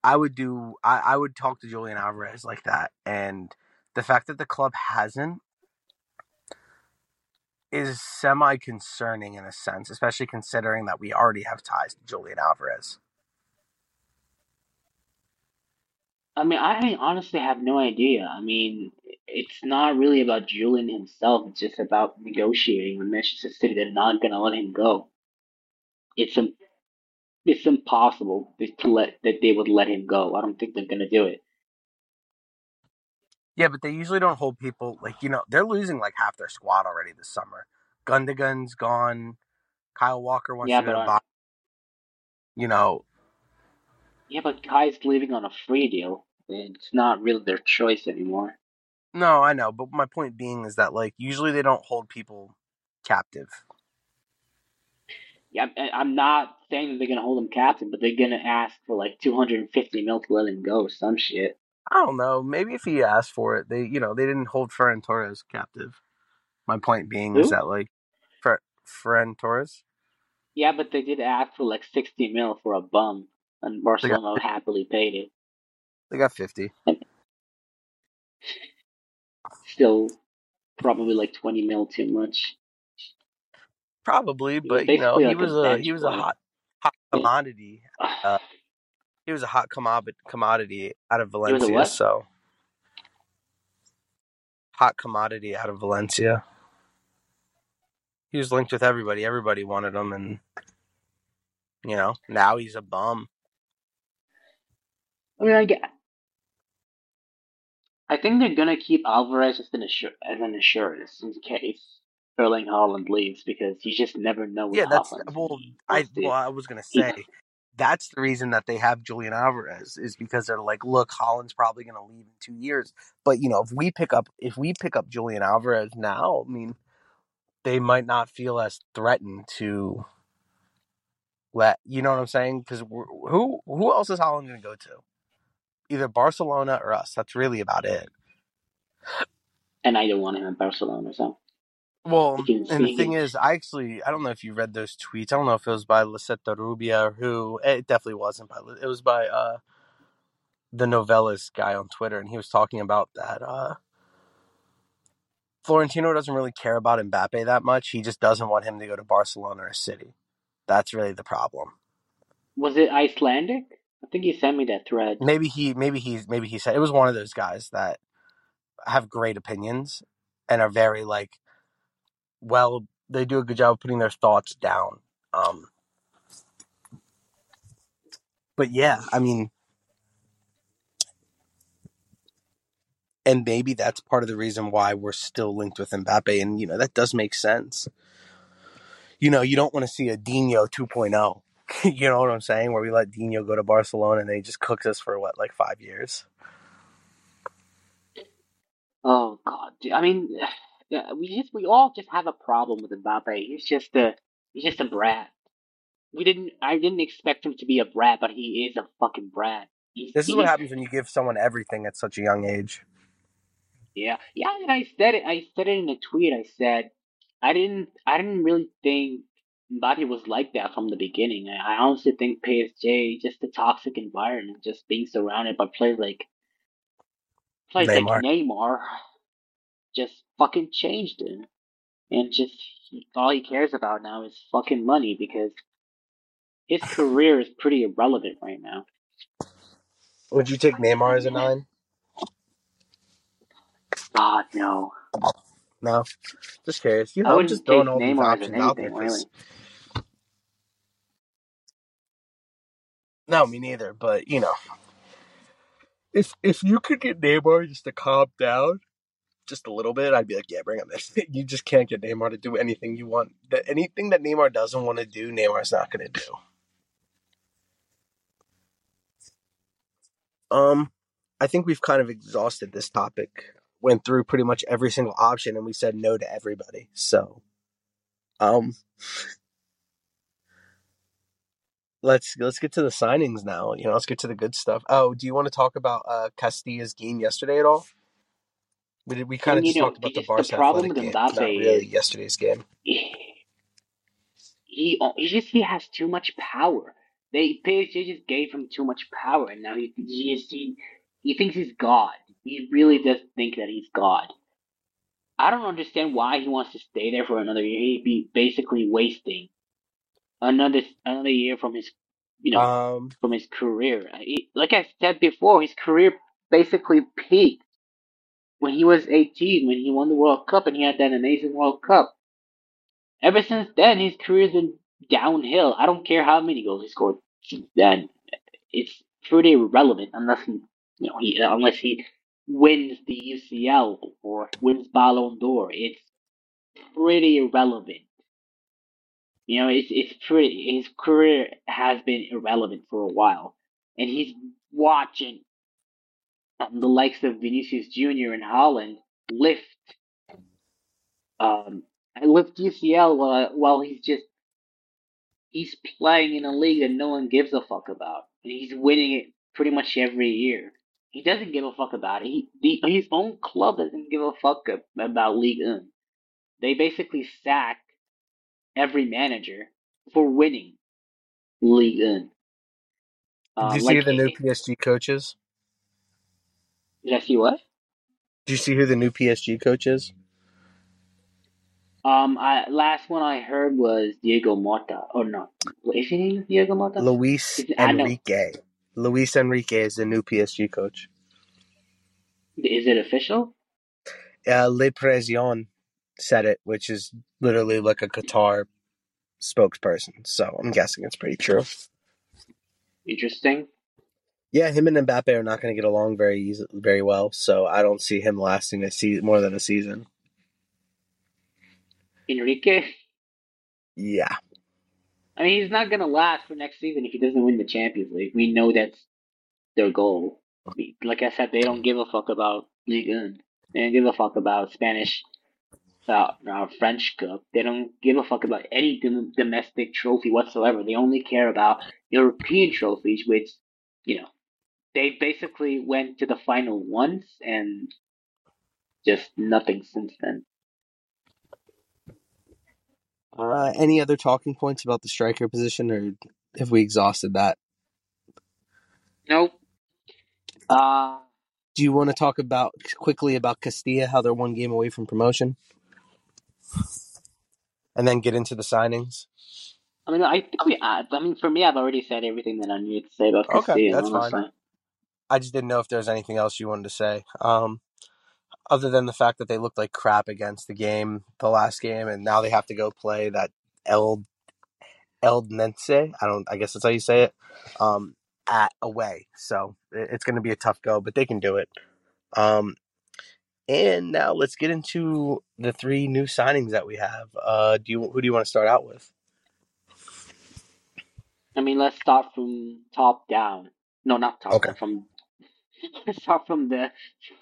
I would do. I, I would talk to Julian Alvarez like that, and the fact that the club hasn't is semi concerning in a sense, especially considering that we already have ties to Julian Alvarez. I mean, I honestly have no idea. I mean, it's not really about Julian himself. It's just about negotiating with Manchester City. They're not going to let him go. It's it's impossible to let that they would let him go. I don't think they're going to do it. Yeah, but they usually don't hold people like you know they're losing like half their squad already this summer. Gundogan's gone. Kyle Walker wants Yeah, to go to. You know, Yeah, but Kai's leaving on a free deal. It's not really their choice anymore. no, I know, but my point being is that like usually they don't hold people captive. Yeah, I'm not saying that they're going to hold him captive, but they're going to ask for like 250 mil to let him go some shit. I don't know. Maybe if he asked for it, they you know they didn't hold Ferran Torres captive. My point being is Who? that like Fer- Ferran Torres. Yeah, but they did ask for like 60 mil for a bum, and Barcelona happily paid it. They got fifty. Still, probably like 20 mil too much. Probably, but you know, basically he like a was a he was a hot hot commodity. Uh, He was a hot commodity commodity out of Valencia. So hot commodity out of Valencia. He was linked with everybody. Everybody wanted him, and you know now he's a bum. I mean, I get. I think they're gonna keep Alvarez as an assur- as an assurance in case Erling Haaland leaves because you just never know Yeah, that's well. I well, I was gonna say that's the reason that they have Julian Alvarez is because they're like, look, Haaland's probably gonna leave in two years, but you know, if we pick up if we pick up Julian Alvarez now, I mean, they might not feel as threatened to let you know what I'm saying? Because who who else is Holland gonna go to? Either Barcelona or us. That's really about it. and I don't want him in Barcelona. So Well, and the thing is, I actually I don't know if you read those tweets. I don't know if it was by Lisetta Rubia or who. It definitely wasn't by. It was by uh, the Novellas guy on Twitter, and he was talking about that. Uh, Florentino doesn't really care about Mbappe that much. He just doesn't want him to go to Barcelona or a City. That's really the problem. Was it Icelandic? I think he sent me that thread. Maybe he, maybe he, maybe he said it was one of those guys that have great opinions and are very like, well, they do a good job of putting their thoughts down. Um, but yeah, I mean, and maybe that's part of the reason why we're still linked with Mbappe, and you know that does make sense. You know, you don't want to see a Dinho 2.0. you know what I'm saying? Where we let Dinho go to Barcelona and they just cooked us for what, like five years? Oh God. I mean, we just we all just have a problem with Mbappe. He's just a he's just a brat. We didn't I didn't expect him to be a brat, but he is a fucking brat. This is what happens when you give someone everything at such a young age. Yeah, yeah, and I said it. I said it in a tweet. I said I didn't. I didn't really think Mbappe was like that from the beginning. I, I honestly think PSG just a toxic environment, just being surrounded by players like players Neymar. like Neymar, just fucking changed him, and just all he cares about now is fucking money because his career is pretty irrelevant right now. Would you take Neymar as a nine? God no. No, just curious. You I know, I'm wouldn't just throwing take all these Neymar as options out there. really. No, me neither. But you know, if if you could get Neymar just to calm down just a little bit, I'd be like, yeah, bring him in. you just can't get Neymar to do anything you want. That anything that Neymar doesn't want to do, Neymar's not going to do. Um, I think we've kind of exhausted this topic. Went through pretty much every single option, and we said no to everybody. So, um, let's let's get to the signings now. You know, let's get to the good stuff. Oh, do you want to talk about uh Castilla's game yesterday at all? We did. We kind of just know, talked about the it's the Barca problem with game, not really yesterday's game. he he just he has too much power. They PSG just gave him too much power, and now he he just, he, he thinks he's God. He really does think that he's God. I don't understand why he wants to stay there for another year. He'd be basically wasting another another year from his you know Um, from his career. He- like I said before, his career basically peaked when he was 18, when he won the World Cup and he had that amazing World Cup. Ever since then, his career's been downhill. I don't care how many goals he scored then. It's pretty irrelevant unless he, you know, he unless he wins the UCL or wins Ballon d'Or. It's pretty irrelevant. You know, it's it's pretty. His career has been irrelevant for a while, and he's watching um, the likes of Vinicius Junior and Haaland lift, um, lift UCL while, while he's just he's playing in a league that no one gives a fuck about, and he's winning it pretty much every year. He doesn't give a fuck about it. He the, his own club doesn't give a fuck about Ligue 1. They basically sack every manager for winning Ligue 1. did you see the new PSG coaches? Did I see what? Did you see who the new PSG coach is? Um, I last one I heard was Diego Mota. Or no, is his name Diego Mota? Luis it- Enrique. Luis Enrique is the new PSG coach. Is it official? Uh, Le Parisien said it, which is literally like a Qatar spokesperson. So I'm guessing it's pretty true. Interesting. Yeah, him and Mbappe are not going to get along very easy, very well. So I don't see him lasting a season more than a season. Enrique. Yeah, I mean, he's not gonna last for next season if he doesn't win the Champions League. We know that's their goal. Like I said, they don't give a fuck about Ligue 1. They don't give a fuck about Spanish, uh, uh, French Cup. They don't give a fuck about any dom- domestic trophy whatsoever. They only care about European trophies, which, you know, they basically went to the final once and just nothing since then. Uh, any other talking points about the striker position, or have we exhausted that? Nope. Uh, Do you want to talk about quickly about Castilla, how they're one game away from promotion, and then get into the signings? I mean, I think we. I, I mean, for me, I've already said everything that I needed to say about Castilla. Okay, that's fine. I just didn't know if there was anything else you wanted to say. Um, other than the fact that they looked like crap against the game, the last game, and now they have to go play that El Eldense. I don't. I guess that's how you say it. Um, at away, so it- it's going to be a tough go, but they can do it. Um, and now let's get into the three new signings that we have. Uh, do you who do you want to start out with? I mean, let's start from top down. No, not top Okay. From let's start from the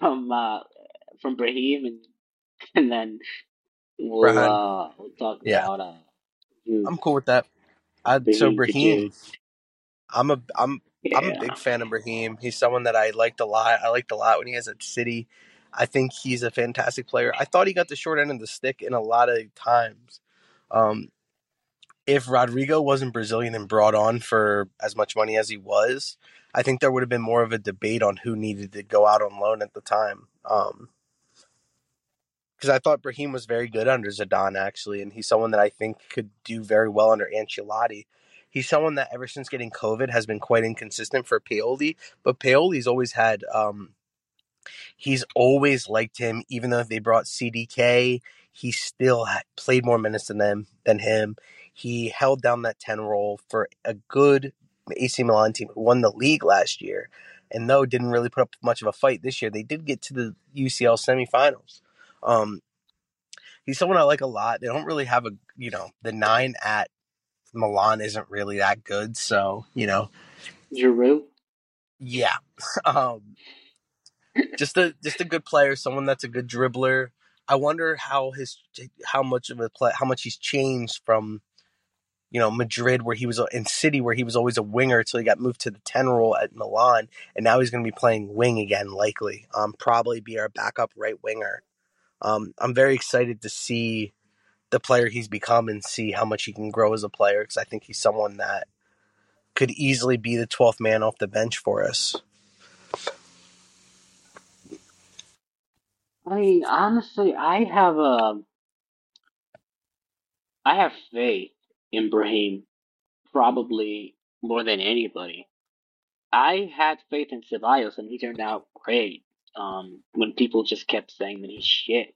from uh from Brahim and and then we'll uh we'll talk Yeah. about uh Jude. I'm cool with that. I, so Brahim to Brahim, I'm a I'm I'm a big fan of Brahim. He's someone that I liked a lot. I liked a lot when he was at City. I think he's a fantastic player. I thought he got the short end of the stick in a lot of times. Um, if Rodrygo wasn't Brazilian and brought on for as much money as he was, I think there would have been more of a debate on who needed to go out on loan at the time. Um, because I thought Brahim was very good under Zidane actually, and he's someone that I think could do very well under Ancelotti. He's someone that ever since getting COVID has been quite inconsistent for Pioli, but Pioli's always had um he's always liked him even though they brought CDK, he still played more minutes than them than him. He held down that 10 role for a good AC Milan team who won the league last year. And though didn't really put up much of a fight this year, they did get to the UCL semifinals. Um, he's someone I like a lot. They don't really have a you know the nine at Milan isn't really that good, so you know Giroud. yeah, um, just a just a good player, someone that's a good dribbler. I wonder how his how much of a play how much he's changed from you know Madrid where he was in City where he was always a winger until he got moved to the ten role at Milan, and now he's going to be playing wing again, likely. Um, probably be our backup right winger. Um, I'm very excited to see the player he's become and see how much he can grow as a player because I think he's someone that could easily be the 12th man off the bench for us. I mean, honestly, I have a I have faith in Brahim probably more than anybody. I had faith in Ceballos and he turned out great. Um, when people just kept saying that he's shit,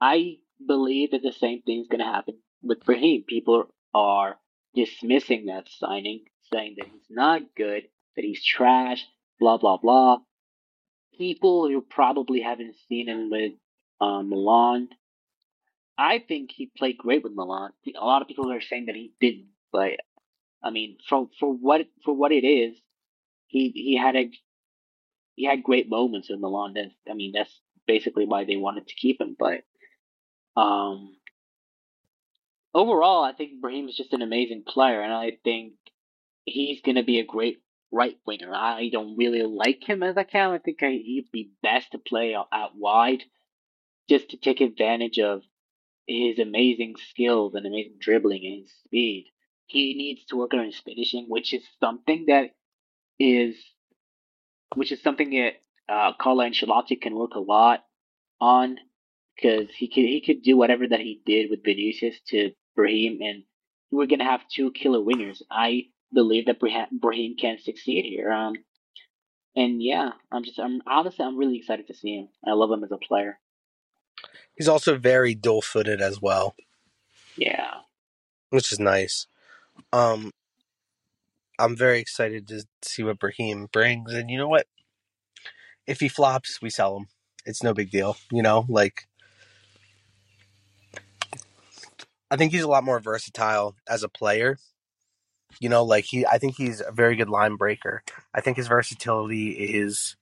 I believe that the same thing's gonna happen with Brahim. People are dismissing that signing, saying that he's not good, that he's trash, blah blah blah. People who probably haven't seen him with um, Milan, I think he played great with Milan. A lot of people are saying that he didn't, but I mean, for for what for what it is, he he had a he had great moments in Milan. That's, I mean, that's basically why they wanted to keep him. But um, overall, I think Brahim is just an amazing player, and I think he's gonna be a great right winger. I don't really like him as a cam. I think he'd be best to play out wide, just to take advantage of his amazing skills and amazing dribbling and his speed. He needs to work on his finishing, which is something that is, which is something that uh, Carlo Ancelotti can work a lot on, because he could he could do whatever that he did with Vinicius to Brahim, and we're gonna have two killer wingers. I believe that Brahim can succeed here. Um, and yeah, I'm just I'm honestly I'm really excited to see him. I love him as a player. He's also very dual footed as well, Yeah. which is nice. Um, I'm very excited to see what Brahim brings, and you know what? If he flops, we sell him. It's no big deal, you know. Like, I think he's a lot more versatile as a player. You know, like he, I think he's a very good line breaker. I think his versatility is.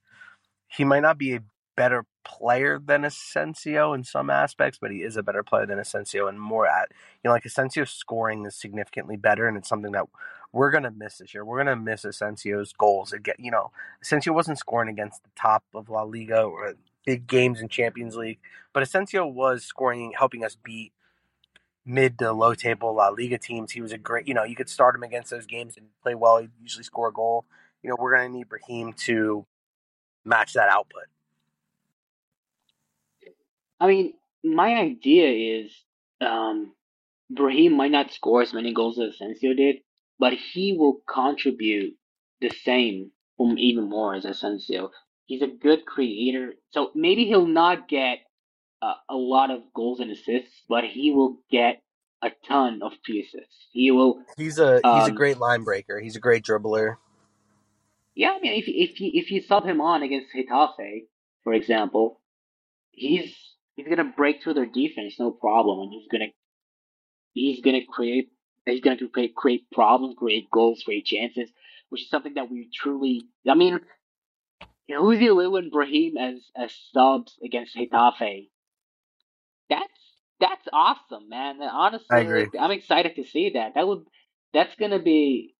He might not be a better player than Asensio in some aspects, but he is a better player than Asensio and more at you know like Asensio's scoring is significantly better, and it's something that we're gonna miss this year. We're gonna miss Asensio's goals. Again, you know, Asensio wasn't scoring against the top of La Liga or big games in Champions League, but Asensio was scoring, helping us beat mid to low table La Liga teams. He was a great, you know, you could start him against those games and play well. He'd usually score a goal. You know, we're gonna need Brahim to match that output. I mean, my idea is um, Brahim might not score as many goals as Asensio did, but he will contribute the same, or even more as Asensio. He's a good creator, so maybe he'll not get uh, a lot of goals and assists, but he will get a ton of pieces. He will. He's a he's a Um, great line breaker. He's a great dribbler. yeah, I mean, if if you if you sub him on against Getafe, for example, he's he's gonna break through their defense, no problem, and he's gonna he's gonna create he's gonna create create problems, create goals, create chances, which is something that we truly. I mean, you know, Uzi Liu and Brahim as as subs against Getafe. That's that's awesome, man. Honestly, I agree. I'm excited to see that. That would that's gonna be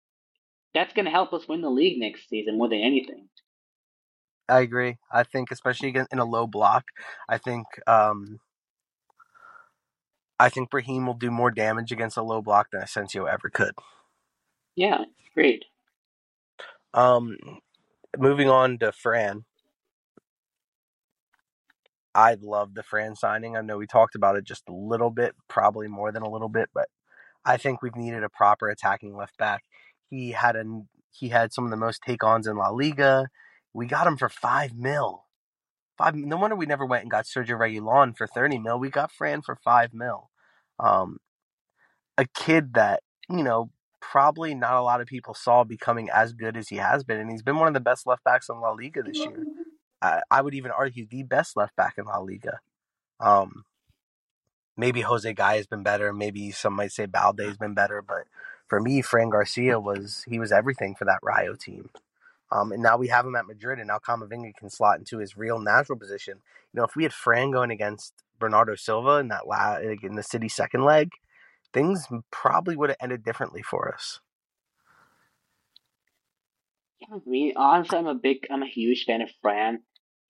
that's gonna help us win the league next season more than anything. I agree. I think especially in a low block, I think um I think Brahim will do more damage against a low block than Asensio ever could. Yeah, great. Um moving on to Fran. I love the Fran signing. I know we talked about it just a little bit, probably more than a little bit, but I think we've needed a proper attacking left back. He had a he had some of the most take ons in La Liga. We got him for five mil. Five. No wonder we never went and got Sergio Reguilon for thirty mil. We got Fran for five mil. Um, a kid that you know probably not a lot of people saw becoming as good as he has been, and he's been one of the best left backs in La Liga this year. I, I would even argue the best left back in La Liga. Um, maybe Jose Gaya has been better. Maybe some might say Balde has been better, but for me, Fran Garcia was he was everything for that Rayo team. Um, and now we have him at Madrid, and now Camavinga can slot into his real natural position. You know, if we had Fran going against Bernardo Silva in that la- in the City second leg, things probably would have ended differently for us. Yeah, I mean, honestly, I'm a big, I'm a huge fan of Fran.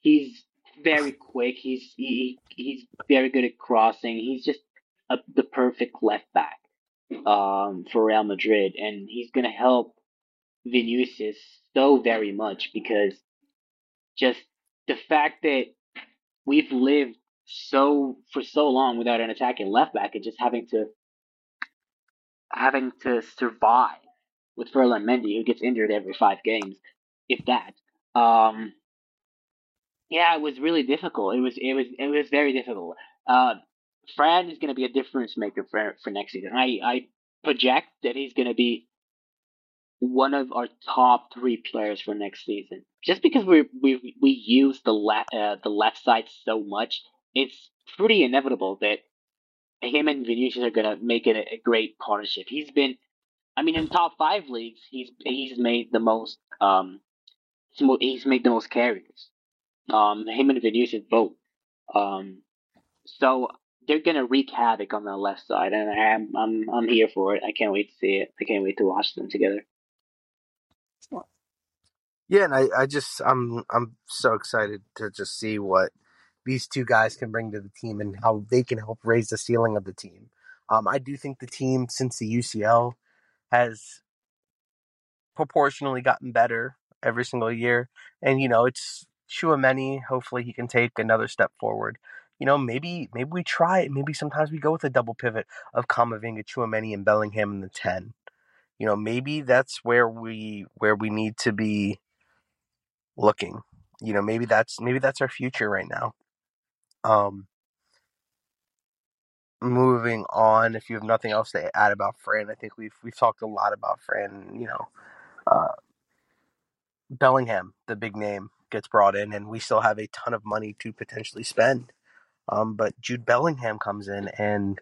He's very quick. He's he, he's very good at crossing. He's just a, the perfect left back um, for Real Madrid, and he's gonna help Vinicius so very much because just the fact that we've lived so for so long without an attacking left back and just having to having to survive with Ferland Mendy, who gets injured every five games, if that. Um, yeah, it was really difficult. It was it was it was very difficult. Uh, Fran is going to be a difference maker for for next season. I I project that he's going to be one of our top three players for next season. Just because we we we use the left uh, the left side so much, it's pretty inevitable that him and Vinicius are gonna make it a, a great partnership. He's been, I mean, in top five leagues, he's he's made the most um he's made the most carries. Um, him and Vinicius both. Um, so they're gonna wreak havoc on the left side, and I'm I'm I'm here for it. I can't wait to see it. I can't wait to watch them together. Yeah, and I, I just I'm I'm so excited to just see what these two guys can bring to the team and how they can help raise the ceiling of the team. Um, I do think the team since the UCL has proportionally gotten better every single year, and you know it's Tchouameni. Hopefully, he can take another step forward. You know, maybe maybe we try it. Maybe sometimes we go with a double pivot of Camavinga, Tchouameni, and Bellingham in the ten. You know, maybe that's where we where we need to be looking. You know, maybe that's maybe that's our future right now. Um, moving on, if you have nothing else to add about Fran, I think we've we've talked a lot about Fran. You know, uh, Bellingham, the big name, gets brought in, and we still have a ton of money to potentially spend. Um, but Jude Bellingham comes in and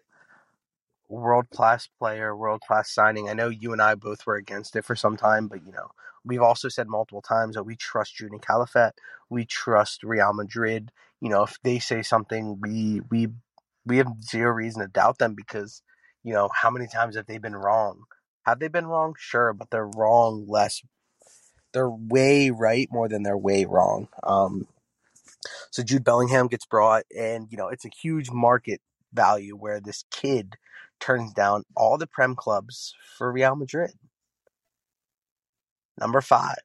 world class player, world class signing. I know you and I both were against it for some time, but you know, we've also said multiple times that we trust Juni Calafat. We trust Real Madrid. You know, if they say something, we we we have zero reason to doubt them because, you know, how many times have they been wrong? Have they been wrong? Sure, but they're wrong less. They're way right more than they're way wrong. Um, so Jude Bellingham gets brought, and you know it's a huge market value where this kid turns down all the Prem clubs for Real Madrid. Number five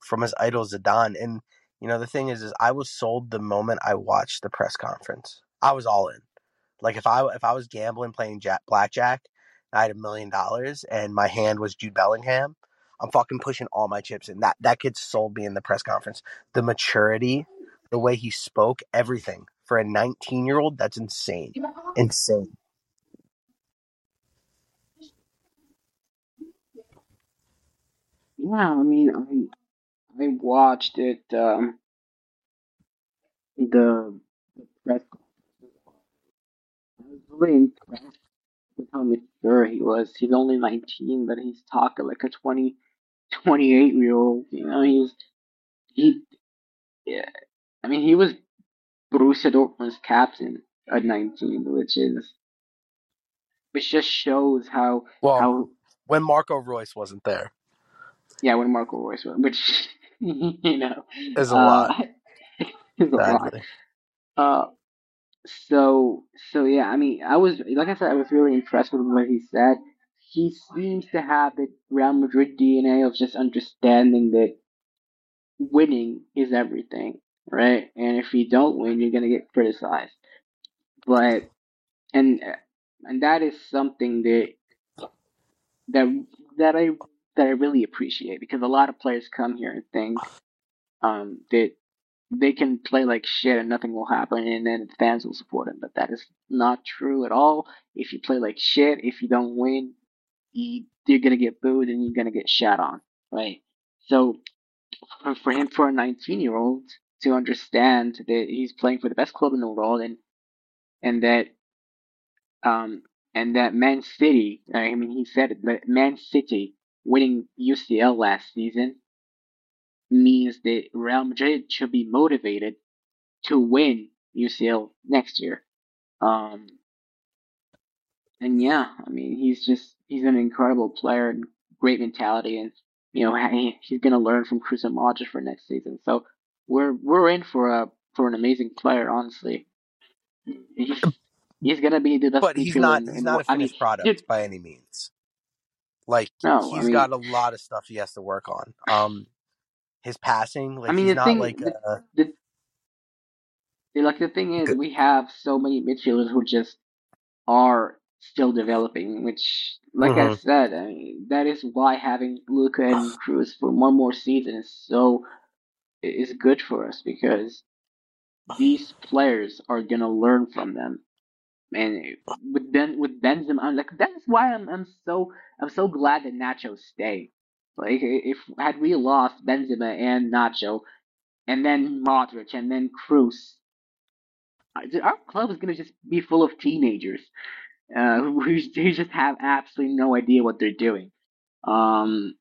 from his idol Zidane, and You know, the thing is, is I was sold the moment I watched the press conference. I was all in. Like if I if I was gambling playing jack, blackjack, I had a million dollars and my hand was Jude Bellingham. I'm fucking pushing all my chips in. That that kid sold me in the press conference. The maturity, the way he spoke, everything for a 19 year old. That's insane, insane. Yeah, I mean, I I watched it. Um, the, the press conference. I was really impressed with how mature he was. He's only 19, but he's talking like a 20, 28 year old. You know, he's he. Yeah, I mean, he was Borussia Dortmund's captain at 19, which is which just shows how Well, how when Marco Reus wasn't there, yeah when Marco Reus was, which you know is a uh, lot. is a lot. Uh, so so yeah, I mean, I was like I said, I was really impressed with what he said. He seems to have the Real Madrid DNA of just understanding that winning is everything, right? And if you don't win, you're gonna get criticized. But and and that is something that that that I that I really appreciate because a lot of players come here and think um, that they can play like shit and nothing will happen and then fans will support them. But that is not true at all. If you play like shit, if you don't win, you, you're gonna get booed and you're gonna get shat on, right? So for, for him, for a 19 year old to understand that he's playing for the best club in the world and and that um and that Man City, I mean, he said it, but Man City winning UCL last season means that Real Madrid should be motivated to win UCL next year. Um, and yeah, I mean, he's just he's an incredible player and great mentality, and you know he, he's gonna learn from Kroos and Modric for next season. So we're we're in for a for an amazing player, honestly. He's, he's gonna be the best But he's not in- he's not a the- I mean, finished product dude, by any means. Like No, I mean- got a lot of stuff he has to work on. Um his passing, like I mean, he's not thing, like the, uh the, the- like the thing is, Good. we have so many midfielders who just are still developing. Which, like I Mhm. said, I mean, that is why having Luka and Kroos for one more season is so is good for us because these players are gonna learn from them. And with Ben with Benzema, I'm like that's why I'm I'm so I'm so glad that Nacho stayed. Like if had we lost Benzema and Nacho, and then Modric and then Kroos, our club is gonna just be full of teenagers uh, who, who just have absolutely no idea what they're doing. Um,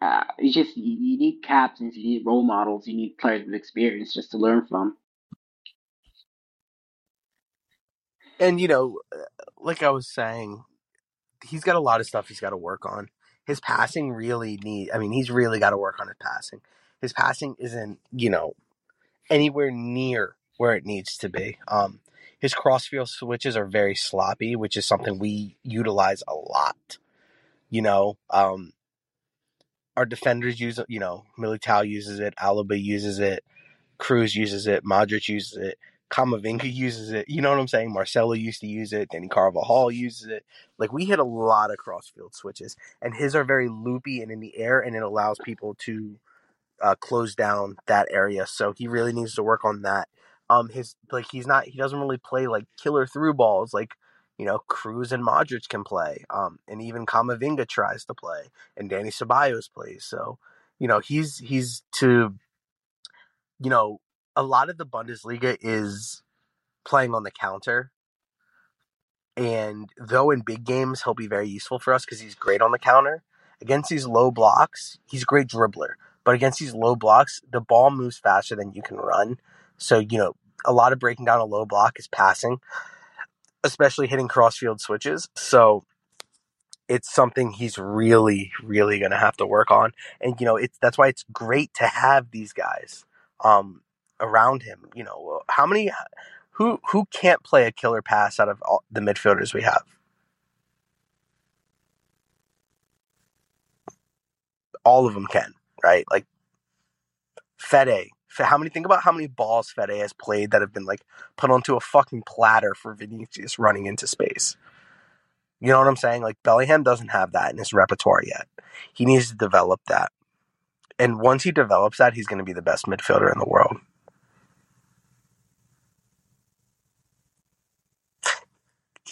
uh, it's just you, you need captains, you need role models, you need players with experience just to learn from. And you know, like I was saying, he's got a lot of stuff he's got to work on. His passing really need I mean, he's really got to work on his passing. His passing isn't, you know, anywhere near where it needs to be. Um his crossfield switches are very sloppy, which is something we utilize a lot. You know, um our defenders use you know, Militao uses it, Alaba uses it, Kroos uses it, Modric uses it, Camavinga uses it. You know what I'm saying? Marcelo used to use it, Dani Carvajal uses it. Like we hit a lot of crossfield switches, and his are very loopy and in the air, and it allows people to uh, close down that area. So he really needs to work on that. Um, his like he's not he doesn't really play like killer through balls like you know Kroos and Modric can play. Um, and even Camavinga tries to play, and Dani Ceballos plays. So you know he's he's to you know a lot of the Bundesliga is playing on the counter. And though in big games he'll be very useful for us because he's great on the counter, against these low blocks, he's a great dribbler. But against these low blocks, the ball moves faster than you can run. So, you know, a lot of breaking down a low block is passing, especially hitting crossfield switches. So it's something he's really, really going to have to work on. And, you know, it's that's why it's great to have these guys um, around him. You know, how many, who, who can't play a killer pass out of all the midfielders we have? All of them can, right? Like Fede How many? Think about how many balls Fede has played that have been like put onto a fucking platter for Vinicius running into space. You know what I'm saying? Like Bellingham doesn't have that in his repertoire yet. He needs to develop that. And once he develops that, he's going to be the best midfielder in the world.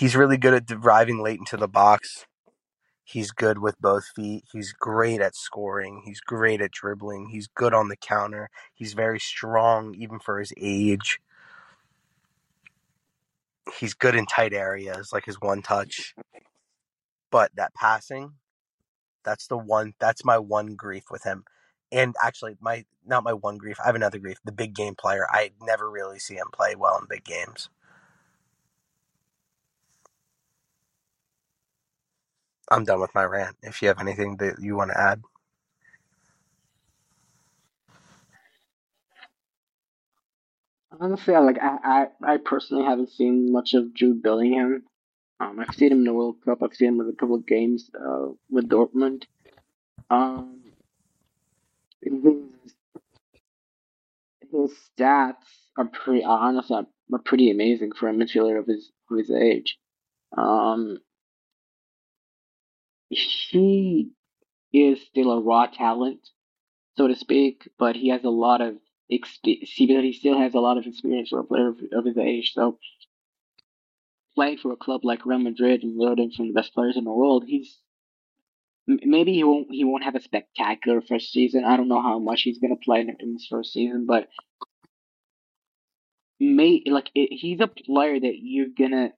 He's really good at driving late into the box. He's good with both feet. He's great at scoring. He's great at dribbling. He's good on the counter. He's very strong, even for his age. He's good in tight areas, like his one touch. But that passing, that's the one. That's my one grief with him. And actually, my not my one grief. I have another grief. The big game player. I never really see him play well in big games. I'm done with my rant. If you have anything that you want to add. Honestly, I like I, I, I personally haven't seen much of Jude Bellingham. Um, I've seen him in the World Cup. I've seen him in a couple of games uh, with Dortmund. Um, his his stats are pretty honestly are pretty amazing for a midfielder of his of his age. Um, he is still a raw talent, so to speak, but he has a lot of experience. He still has a lot of experience for a player of, his age. So playing for a club like Real Madrid and learning from the best players in the world, he's maybe he won't he won't have a spectacular first season. I don't know how much he's gonna play in, in his first season, but may like it, he's a player that you're gonna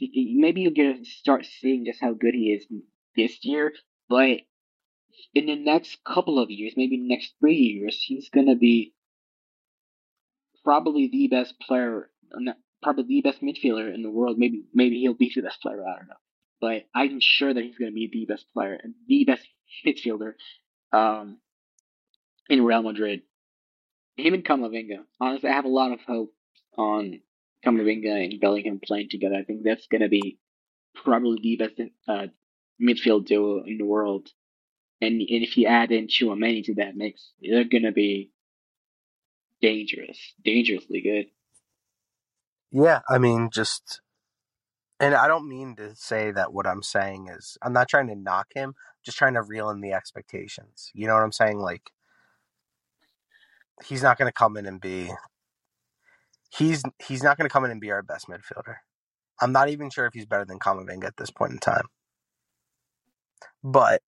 maybe you're gonna start seeing just how good he is this year, but in the next couple of years, maybe next three years, he's gonna be probably the best player, probably the best midfielder in the world. Maybe maybe he'll be the best player. I don't know, but I'm sure that he's gonna be the best player and the best midfielder um, in Real Madrid. Him and Camavinga. Honestly, I have a lot of hope on Camavinga and Bellingham playing together. I think that's gonna be probably the best uh, midfield duo in the world. And, and if you add in Tchouameni to that mix, they're gonna be dangerous, dangerously good. Yeah, I mean, just, and I don't mean to say that what I'm saying is, I'm not trying to knock him, just trying to reel in the expectations. You know what I'm saying? Like, he's not going to come in and be, he's he's not going to come in and be our best midfielder. I'm not even sure if he's better than Camavinga at this point in time. But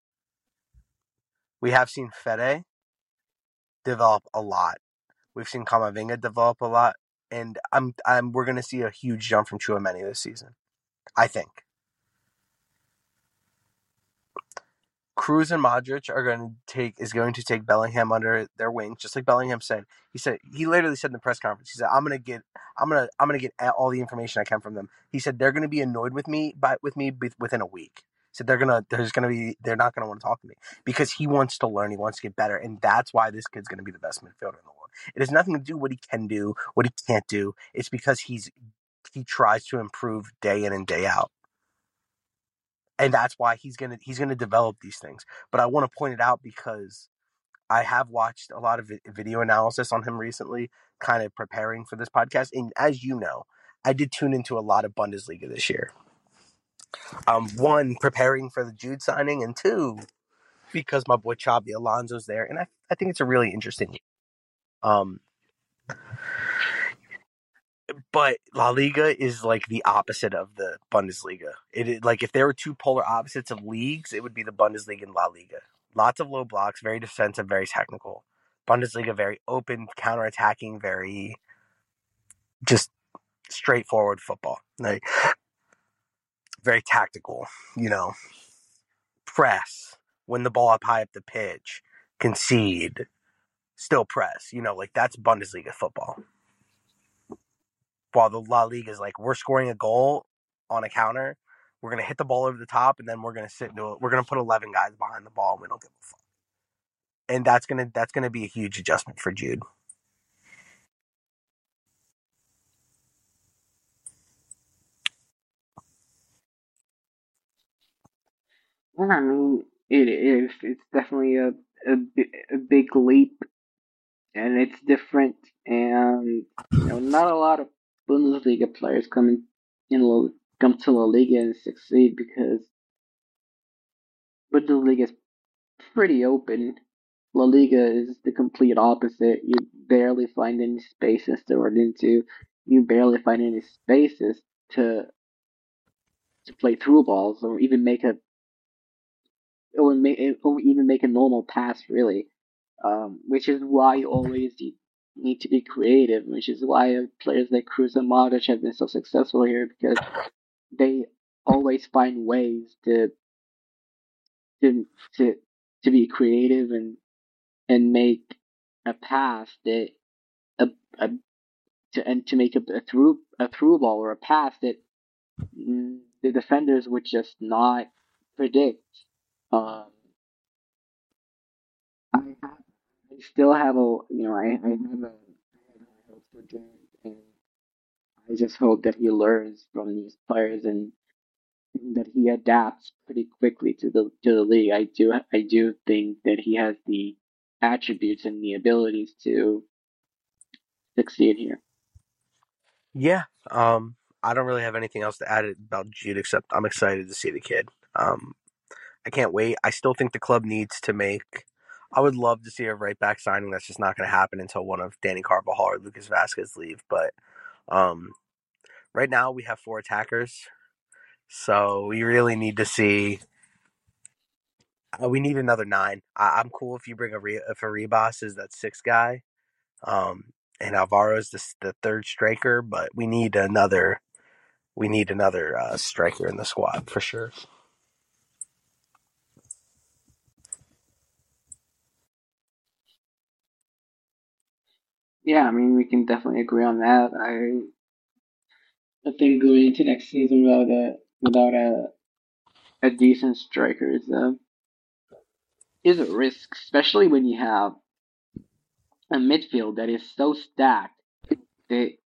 we have seen Fede develop a lot. We've seen Camavinga develop a lot, and I'm I'm we're going to see a huge jump from Tchouameni this season. I think. Kroos and Modric are going to take is going to take Bellingham under their wing, just like Bellingham said. He said he literally said in the press conference, he said, "I'm going to get, I'm going to, I'm going to get all the information I can from them." He said they're going to be annoyed with me, but with me within a week. He said they're gonna, there's to be, they're not going to want to talk to me because he wants to learn, he wants to get better, and that's why this kid's going to be the best midfielder in the world. It has nothing to do what he can do, what he can't do. It's because he's he tries to improve day in and day out and that's why he's gonna he's gonna develop these things. But I want to point it out because I have watched a lot of video analysis on him recently, kind of preparing for this podcast. And as you know, I did tune into a lot of Bundesliga this year. Um, one preparing for the Jude signing, and two because my boy Xabi Alonso's there, and I I think it's a really interesting. Um, but La Liga is like the opposite of the Bundesliga. It is like if there were two polar opposites of leagues, it would be the Bundesliga and La Liga. Lots of low blocks, very defensive, very technical. Bundesliga very open, counter-attacking, very just straightforward football. Like very tactical, you know. Press, win the ball up high up the pitch, concede, still press. You know, like that's Bundesliga football while the La Liga is like we're scoring a goal on a counter, we're gonna hit the ball over the top, and then we're gonna sit into it. We're gonna put eleven guys behind the ball, and we don't give a fuck. And that's gonna that's gonna be a huge adjustment for Jude. I mean, it is. It's definitely a a, a big leap and it's different, and you know, not a lot of Bundesliga players come in, La, come to La Liga and succeed because Bundesliga is pretty open. La Liga is the complete opposite. You barely find any spaces to run into. You barely find any spaces to to play through balls or even make a or, make, or even make a normal pass really. Um, which is why you always need to be creative, which is why players like Kroos and Modric have been so successful here because they always find ways to to to to be creative and and make a pass that a, a to and to make a, a through a through ball or a pass that mm, the defenders would just not predict. Um, I still have a you know I, I have a I hopes for Jared and I just hope that he learns from these players and, and that he adapts pretty quickly to the to the league. I do I do think that he has the attributes and the abilities to succeed here. Yeah. Um, I don't really have anything else to add about Jude except I'm excited to see the kid. Um, I can't wait. I still think the club needs to make. I would love to see a right back signing. That's just not going to happen until one of Dani Carvajal or Lucas Vázquez leave. But um, right now we have four attackers, so we really need to see. Uh, we need another nine. I, am cool if you bring a Re- if a Arribas is that sixth guy, um, and Alvaro's the the third striker. But we need another. We need another uh, striker in the squad for sure. Yeah, I mean we can definitely agree on that. I I think going into next season without a without a a decent striker is a is a risk, especially when you have a midfield that is so stacked that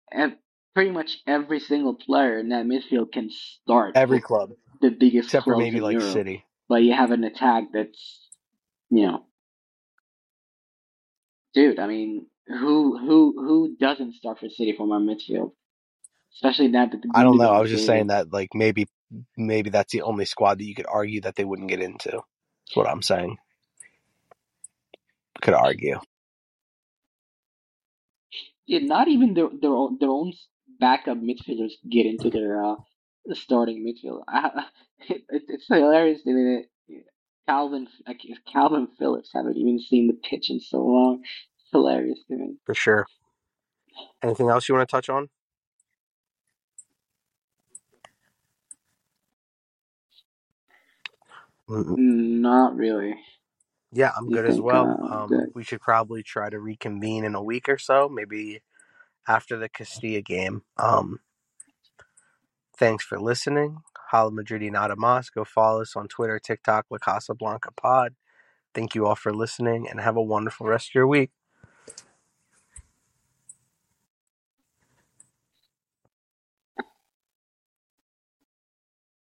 pretty much every single player in that midfield can start every club, the biggest except for maybe like Europe. City. But you have an attack that's, you know, dude. I mean, who who who doesn't start for City from our midfield? Especially now that the I don't know. I was just saying that like maybe maybe that's the only squad that you could argue that they wouldn't get into. That's what I'm saying. Could argue. Yeah, not even their their own, their own backup midfielders get into their uh, starting midfield. I, it, it's hilarious to me that Calvin like, Kalvin Phillips haven't even seen the pitch in so long. Hilarious to me. For sure. Anything else you want to touch on? Not really. Yeah, I'm You good as well. uh, Um, good. we should probably try to reconvene in a week or so, maybe after the Castilla game. Um, thanks for listening. Hala Madrid y Nada Mas. Go follow us on Twitter, TikTok, La Casa Blanca Pod. Thank you all for listening and have a wonderful rest of your week.